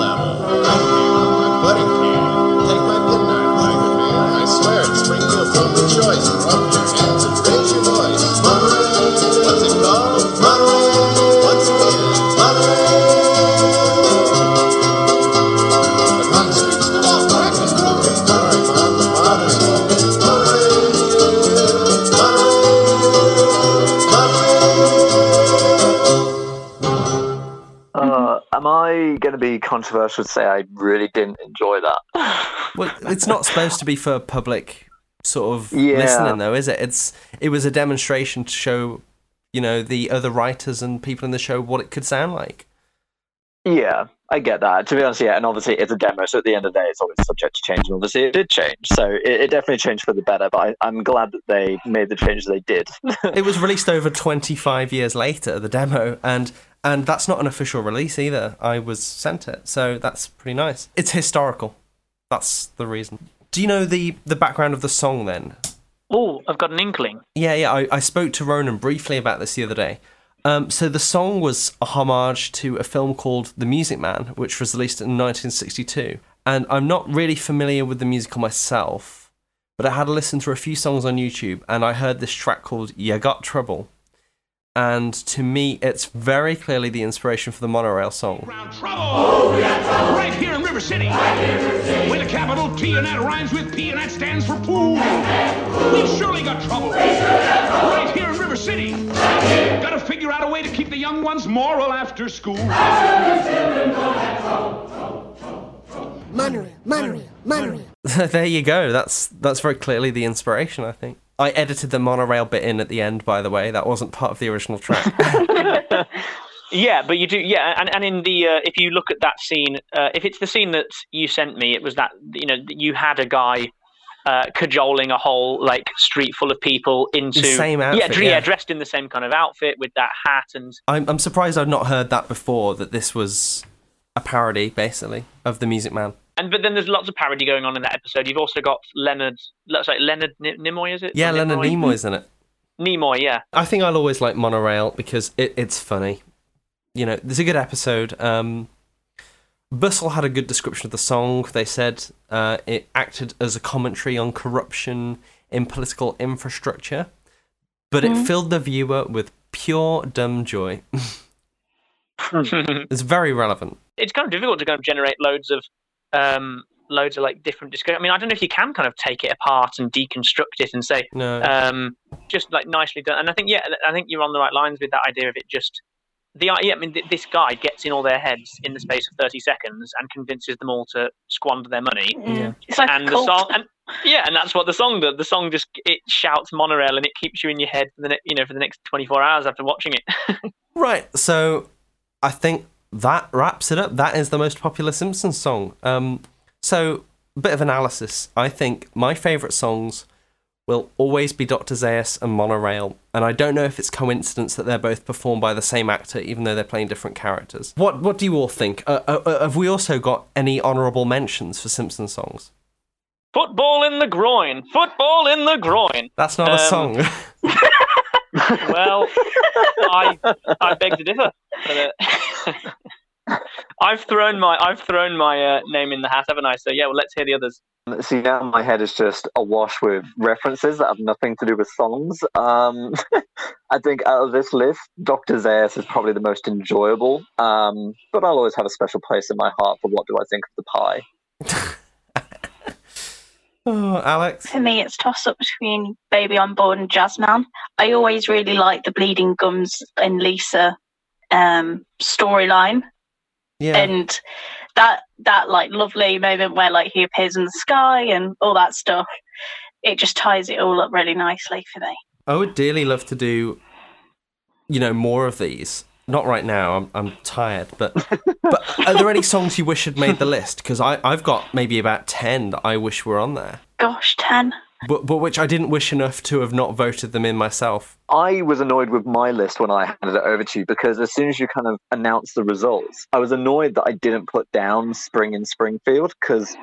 controversial to say I really didn't enjoy that? (laughs) Well, it's not supposed to be for public sort of Yeah. listening, though, is it? It's it was a demonstration to show, you know, the other writers and people in the show what it could sound like. Yeah, I get that. To be honest, yeah, and obviously it's a demo, so at the end of the day, it's always subject to change, and obviously it did change. So it, it definitely changed for the better, but I, I'm glad that they made the changes they did. (laughs) it was released over 25 years later, the demo, and and that's not an official release either. I was sent it, so that's pretty nice. It's historical. That's the reason. Do you know the the background of the song then? Oh, I've got an inkling. Yeah, yeah. I, I spoke to Ronan briefly about this the other day. Um, so the song was a homage to a film called The Music Man, which was released in 1962. And I'm not really familiar with the musical myself, but I had a listen through a few songs on YouTube, and I heard this track called "You Got Trouble." And to me, it's very clearly the inspiration for the monorail song. Oh, right here in River City. With a capital T and that rhymes with P and that stands for pool. We've surely got trouble. Right here in River City. Gotta figure out a way to keep the young ones moral after school. monorail, monorail, monorail. (laughs) there you go. That's that's very clearly the inspiration. I think I edited the monorail bit in at the end. By the way, that wasn't part of the original track. (laughs) (laughs) Yeah, but you do. Yeah, and, and in the uh, if you look at that scene, uh, if it's the scene that you sent me, it was that you know you had a guy uh, cajoling a whole like street full of people into the same yeah, outfit, dr- yeah. dressed in the same kind of outfit with that hat and I'm I'm surprised I've not heard that before. That this was a parody, basically, of the Music Man. And but then there's lots of parody going on in that episode. You've also got Leonard, let's say Leonard Ni- Nimoy, is it? Yeah, Or Leonard Nimoy? Nimoy's in it. Nimoy, yeah. I think I'll always like Monorail because it, it's funny. You know, there's a good episode. Um, Bustle had a good description of the song. They said uh, it acted as a commentary on corruption in political infrastructure, but it Mhm. filled the viewer with pure dumb joy. (laughs) it's very relevant. it's kind of difficult to kind of generate loads of um loads of like different discussion. I mean, I don't know if you can kind of take it apart and deconstruct it and say No. um just like nicely done. And I think yeah, I think you're on the right lines with that idea of it just the yeah, I mean th- this guy gets in all their heads in the space of 30 seconds and convinces them all to squander their money. Yeah. It's like a and the song and yeah, and that's what the song does. The song just it shouts monorail and it keeps you in your head for the ne- you know for the next 24 hours after watching it. (laughs) Right, so I think that wraps it up. That is the most popular Simpsons song. Um, so, bit of analysis. I think my favourite songs will always be Dr. Zaius and Monorail, and I don't know if it's coincidence that they're both performed by the same actor, even though they're playing different characters. What What do you all think? Uh, uh, uh, have we also got any honourable mentions for Simpsons songs? Football in the groin. Football in the groin. That's not a Um, song. (laughs) Well, I I beg to differ. But, uh, (laughs) I've thrown my I've thrown my uh, name in the hat, haven't I? So yeah, well, let's hear the others. See, now my head is just awash with references that have nothing to do with songs. Um, (laughs) I think out of this list, Dr. Zaius is probably the most enjoyable. Um, but I'll always have a special place in my heart for what do I think of the pie. (laughs) oh, Alex. For me, it's toss up between Baby on Board and Jazzman. I always really like the Bleeding Gums and Lisa um, storyline, Yeah. and that that like lovely moment where like he appears in the sky and all that stuff. It just ties it all up really nicely for me. I would dearly love to do, you know, more of these. Not right now. I'm I'm tired. But but are there any songs you wish had made the list? Because I I've got maybe about ten that I wish were on there, Gosh, ten. but but which I didn't wish enough to have not voted them in myself. I was annoyed with my list when I handed it over to you because as soon as you kind of announced the results, I was annoyed that I didn't put down Spring in Springfield because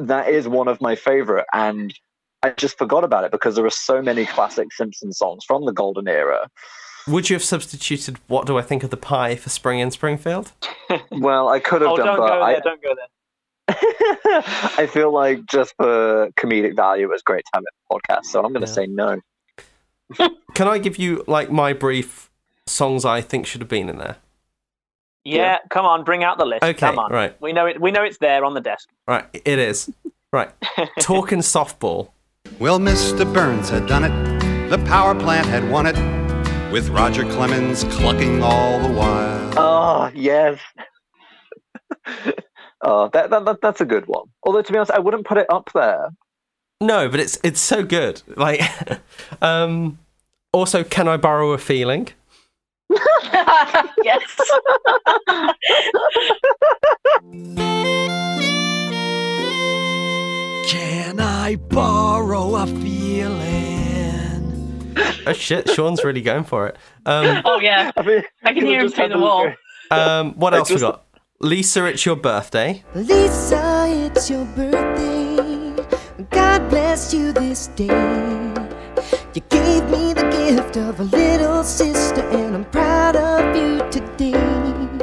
that is one of my favorite and I just forgot about it because there are so many classic Simpsons songs from the golden era. Would you have substituted "What Do I Think of the Pie" for "Spring in Springfield"? (laughs) Well, I could have Oh, done, don't but go I, there! Don't go there. (laughs) I feel like just for comedic value, it was great to have it on the podcast. So I'm going to say no. (laughs) Can I give you like my brief songs I think should have been in there? Yeah, come on, bring out the list. Okay, come on. right. We know it. We know it's there on the desk. Right, it is. Right, talking softball. Well, Mr. Burns had done it. The power plant had won it. With Roger Clemens clucking all the while. Oh, yes. oh, (laughs) that, that, that that's a good one. Although to be honest, I wouldn't put it up there. No, but it's it's so good. Like, (laughs) um, also, can I borrow a feeling? (laughs) yes. Can I borrow a feeling? Oh shit, Sean's really going for it. Um, (laughs) oh yeah, I, can hear him through the wall. um, what I else we got? Lisa, it's your birthday. Lisa, it's your birthday. God bless you this day. You gave me the gift of a little sister, and I'm proud of you today.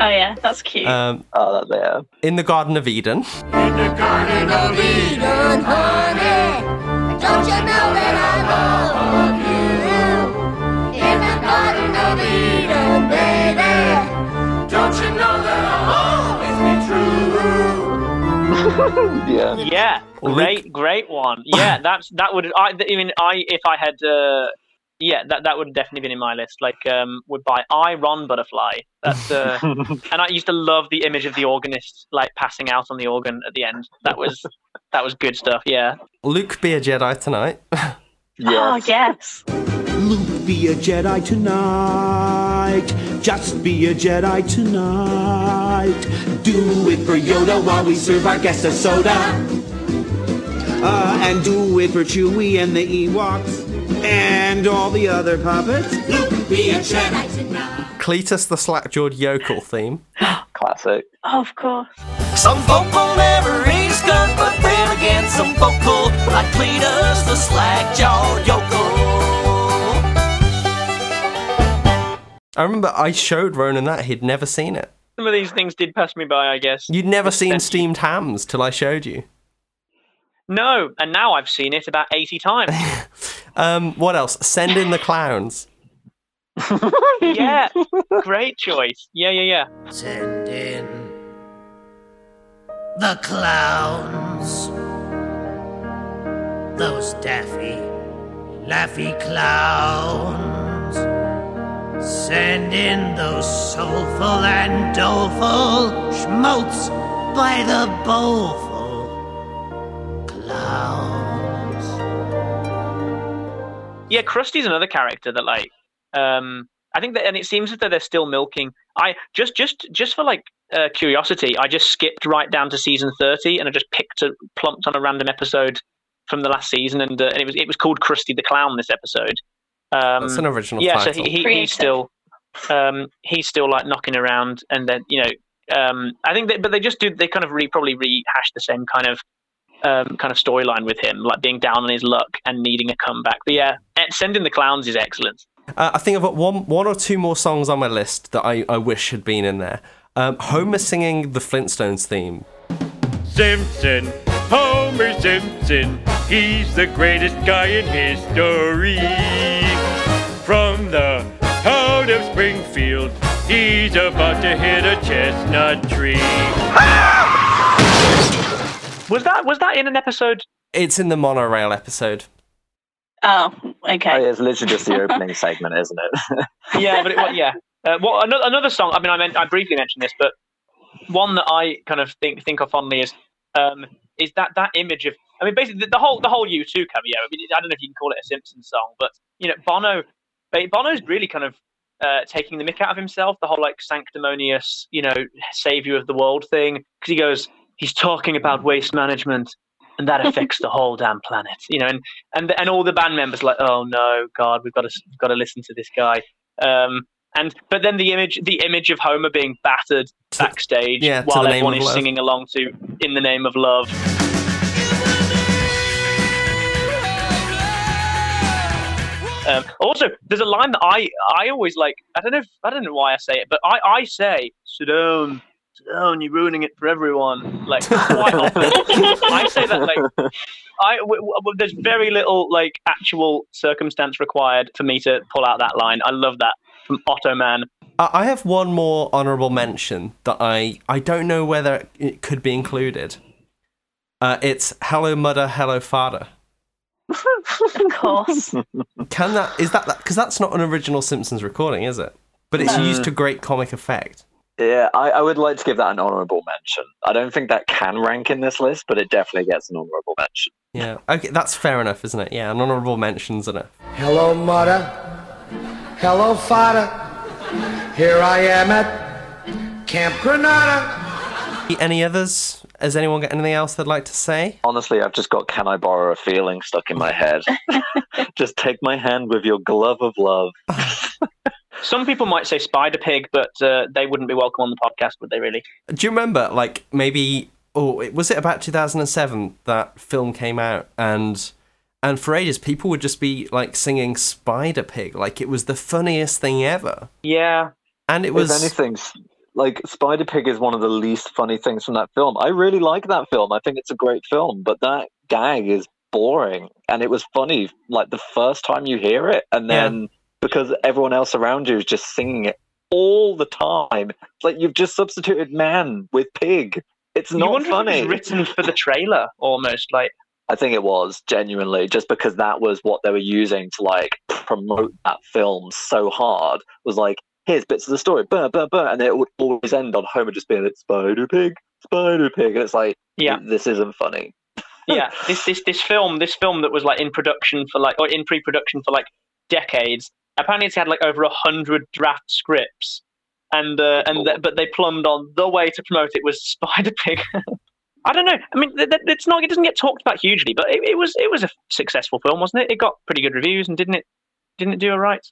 Oh yeah, that's cute. Um, oh, there. In the Garden of Eden. In the Garden of Eden, honey, don't you know that I love (laughs) yeah. Yeah, great, great one. Yeah, (coughs) that's that would. I, I mean, I if I had, uh, yeah, that that would definitely been in my list. Like, um, would buy Iron Butterfly. That's uh, (laughs) and I used to love the image of the organist like passing out on the organ at the end. That was that was good stuff. Yeah. Luke be a Jedi tonight. (laughs) Oh yes. Luke, be a Jedi tonight. Just be a Jedi tonight. Do it for Yoda while we serve our guests a soda. Uh, and do it for Chewie and the Ewoks and all the other puppets. Luke, be a Jedi tonight. Cletus the slack-jawed yokel theme. (gasps) Classic. Of course. Some folk will never eat a skunk, but then again, some folk will, like Cletus the slack-jawed yokel. I remember I showed Ronan that he'd never seen it. Some of these things did pass me by, I guess. You'd never seen steamed hams till I showed you. No, and now I've seen it about eighty times. (laughs) Um, what else? Send in the clowns. (laughs) yeah, great choice. Yeah, yeah, yeah. Send in the clowns. Those daffy, laffy clowns. Send in those soulful and doleful schmotes by the bowlful clowns. Yeah, Krusty's another character that like um I think that and it seems that they're still milking I just just just for like uh, curiosity, I just skipped right down to season 30 and I just picked a plumped on a random episode from the last season and, uh, and it was it was called Krusty the Clown this episode. Um That's an original Yeah, title. so he, he he's still um he's still like knocking around and then you know um I think that but they just do they kind of re probably rehash the same kind of um, kind of storyline with him, like being down on his luck and needing a comeback. But yeah, sending the clowns is excellent. Uh, I think I've got one, one or two more songs on my list that I, I wish had been in there. Um, Homer singing the Flintstones theme. Simpson, Homer Simpson, he's the greatest guy in history. From the town of Springfield, he's about to hit a chestnut tree. Was that was that in an episode? It's in the monorail episode. Oh, okay. Oh, yeah, it's literally just the opening (laughs) segment, isn't it? (laughs) Yeah, but it, well, yeah. Uh, well, another another song. I mean, I meant I briefly mentioned this, but one that I kind of think think of fondly is um, is that that image of. I mean, basically the, the whole the whole U2 cameo. I mean, I don't know if you can call it a Simpson song, but you know, Bono. Bono's really kind of uh, taking the mick out of himself. The whole like sanctimonious, you know, savior of the world thing. Because he goes, he's talking about waste management. And that affects the whole damn planet, you know, and, and and all the band members like, oh no, God, we've got to we've got to listen to this guy. Um, and but then the image the image of Homer being battered backstage yeah, while everyone is love. singing along to "In the Name of Love." Um, also, there's a line that I I always like. I don't know if, I don't know why I say it, but I I say sit down, sit down. You're ruining it for everyone. Like quite often. (laughs) I say that like I w- w- there's very little like actual circumstance required for me to pull out that line. I love that from Otto Man. Uh, I have one more honourable mention that I I don't know whether it could be included. Uh, it's "Hello Mother, Hello Father." (laughs) of course. Can that is that because that's not an original Simpsons recording, is it? But it's No. used to great comic effect. Yeah, I, I would like to give that an honourable mention. I don't think that can rank in this list, but it definitely gets an honourable mention. Yeah, okay, that's fair enough, isn't it? Yeah, an honourable mention's enough. Hello, mother. Hello, father. Here I am at Camp Granada. Any others? Has anyone got anything else they'd like to say? Honestly, I've just got "Can I borrow a feeling" stuck in my head. (laughs) just take my hand with your glove of love. (laughs) Some people might say Spider Pig, but uh, they wouldn't be welcome on the podcast, would they? Really? Do you remember, like maybe, oh, it- was it about 2007 that film came out, and and for ages people would just be like singing Spider Pig, like it was the funniest thing ever, Yeah. and it was If anything, s- like Spider Pig is one of the least funny things from that film. I really like that film. I think it's a great film, but that gag is boring, and it was funny like the first time you hear it, and then because everyone else around you is just singing it all the time, it's like you've just substituted man with pig. It's not funny. it was written for the trailer, almost like. I think it was genuinely just because that was what they were using to like promote that film so hard was like, here's bits of the story, and it would always end on Homer just being like, Spider Pig, Spider Pig, and it's like, Yeah. this isn't funny. (laughs) yeah, this this this film, this film that was like in production for like or in pre-production for like decades. Apparently, it's had like over a hundred draft scripts, and uh, and th- but they plumbed on the way to promote it was (laughs) Spider Pig. (laughs) I don't know. I mean, th- th- it's not. It doesn't get talked about hugely, but it, it was it was a successful film, wasn't it? It got pretty good reviews, and didn't it? Didn't it do all right?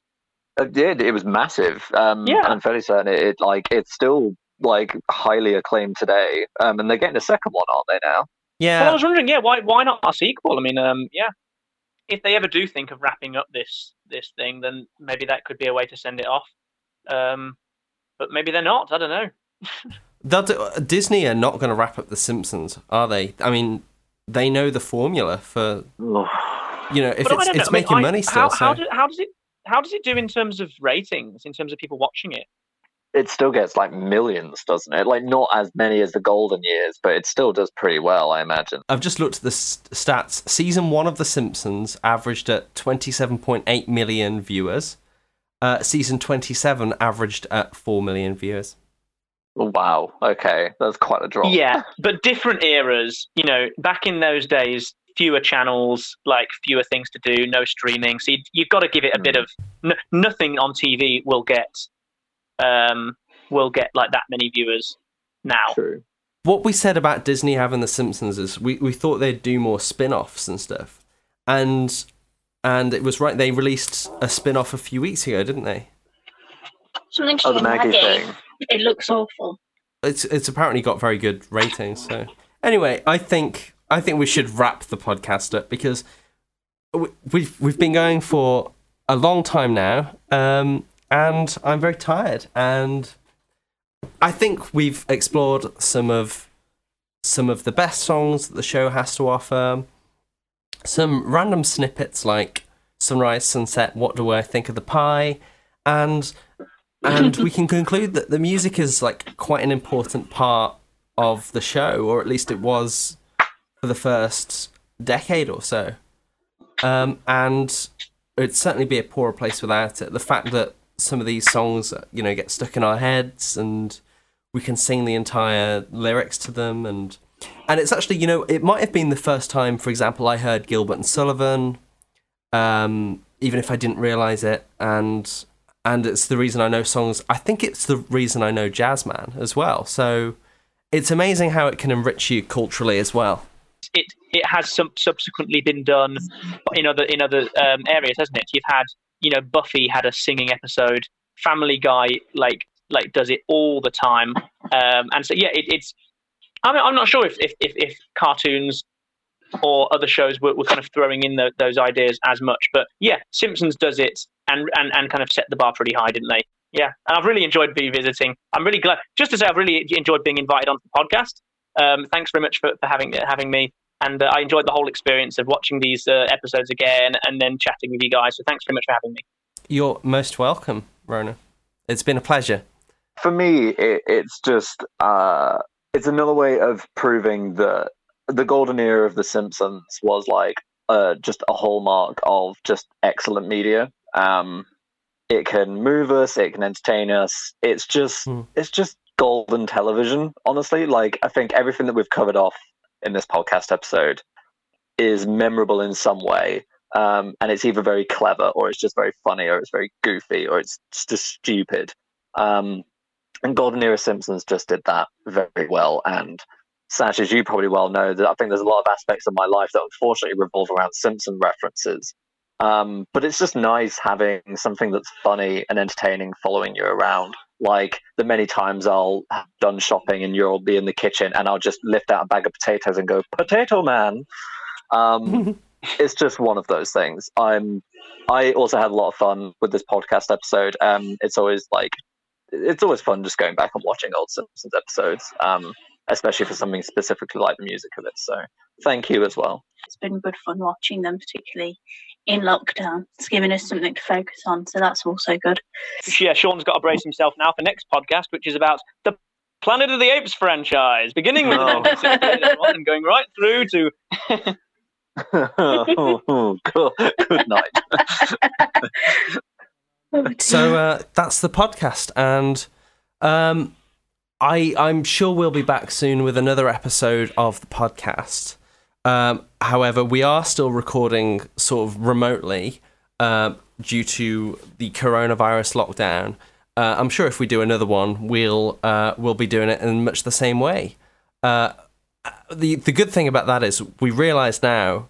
It did. It was massive. Um, Yeah. and I'm fairly certain it, it like it's still like highly acclaimed today. Um, and they're getting a second one, aren't they now? Yeah. Well, I was wondering, yeah, why why not a sequel? I mean, um, yeah, if they ever do think of wrapping up this this thing, then maybe that could be a way to send it off. Um, but maybe they're not. I don't know. (laughs) They'll do, uh, Disney are not going to wrap up The Simpsons, are they? I mean, they know the formula for. You know, if But I it's, know, it's I mean, making I- money How, still. how, so. how does it how does it do in terms of ratings? In terms of people watching it? It still gets like millions, doesn't it? Like not as many as the golden years, but it still does pretty well, I imagine. I've just looked at the s- stats. Season one of The Simpsons averaged at 27.8 million viewers. Uh, season 27 averaged at 4 million viewers. Wow. Okay, that's quite a drop. Yeah, but different eras. You know, back in those days, fewer channels, like fewer things to do, no streaming. So you, you've got to give it a bit of. N- nothing on TV will get, um, will get like that many viewers now. True. What we said about Disney having The Simpsons is we, we thought they'd do more spin offs and stuff. And and it was right, they released a spin off a few weeks ago, didn't they? Something Oh, the called Maggie Maggie. thing. It looks awful. It's it's apparently got very good ratings. So anyway, I think I think we should wrap the podcast up because we- we've we've been going for a long time now, um, and I'm very tired. And I think we've explored some of some of the best songs that the show has to offer. Some random snippets like sunrise, sunset. What do I think of the pie? And and we can conclude that the music is like quite an important part of the show, or at least it was for the first decade or so. Um, and it'd certainly be a poorer place without it. The fact that some of these songs, you know, get stuck in our heads, and we can sing the entire lyrics to them, and and it's actually, you know, it might have been the first time, for example, I heard Gilbert and Sullivan, um, even if I didn't realize it, and and it's the reason I know songs. I think it's the reason I know Jazzman as well. So it's amazing how it can enrich you culturally as well. It it has some subsequently been done in other in other um, areas, hasn't it? You've had you know Buffy had a singing episode. Family Guy like like does it all the time, um, and so yeah, it, it's. I'm I'm not sure if if if, if cartoons or other shows were, were kind of throwing in tho- those ideas as much, but yeah, Simpsons does it and and and kind of set the bar pretty high, didn't they? Yeah, and I've really enjoyed revisiting. I'm really glad. Just to say, I've really enjoyed being invited onto the podcast. Um, thanks very much for, for having having me, and uh, I enjoyed the whole experience of watching these uh, episodes again and then chatting with you guys. So thanks very much for having me. You're most welcome, Ronan. It's been a pleasure. For me, it, it's just uh, it's another way of proving that the golden era of The Simpsons was like uh, just a hallmark of just excellent media. Um, it can move us, it can entertain us. It's just it's just golden television. Honestly, like I think everything that we've covered off in this podcast episode is memorable in some way. Um, and it's either very clever or it's just very funny or it's very goofy or it's just stupid. Um, and Golden Era Simpsons just did that very well. And Sash, as you probably well know, that I think there's a lot of aspects of my life that unfortunately revolve around Simpson references. Um, but it's just nice having something that's funny and entertaining following you around. Like the many times I'll have done shopping and you'll be in the kitchen and I'll just lift out a bag of potatoes and go, Potato Man. Um, (laughs) it's just one of those things. I'm. I also had a lot of fun with this podcast episode. Um, it's always like, it's always fun just going back and watching old Simpsons episodes. Um, especially for something specifically like the music of it. So thank you as well. It's been good fun watching them, particularly in lockdown. It's giving us something to focus on, so that's also good. Yeah, Sean's got to brace himself now for next podcast, which is about the Planet of the Apes franchise, beginning with Oh. 1968 and going right through to (laughs) good, good night. So uh, that's the podcast, and um, I I'm sure we'll be back soon with another episode of the podcast. Um, however, we are still recording sort of remotely uh, due to the coronavirus lockdown. Uh, I'm sure if we do another one, we'll uh, we'll be doing it in much the same way. Uh, the the good thing about that is we realise now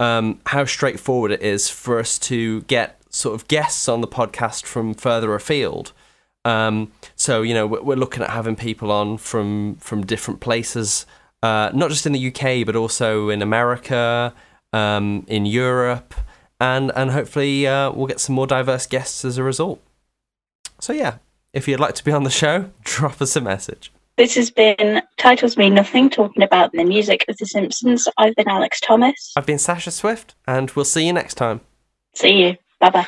um, how straightforward it is for us to get sort of guests on the podcast from further afield. Um, so you know we're, we're looking at having people on from from different places, uh, not just in the UK but also in America, um, in Europe, and and hopefully uh, we'll get some more diverse guests as a result. So yeah, if you'd like to be on the show, (laughs) drop us a message. This has been Titles Mean Nothing, talking about the music of The Simpsons. I've been Alex Thomas. I've been Sasha Swift, and we'll see you next time. See you. Bye bye.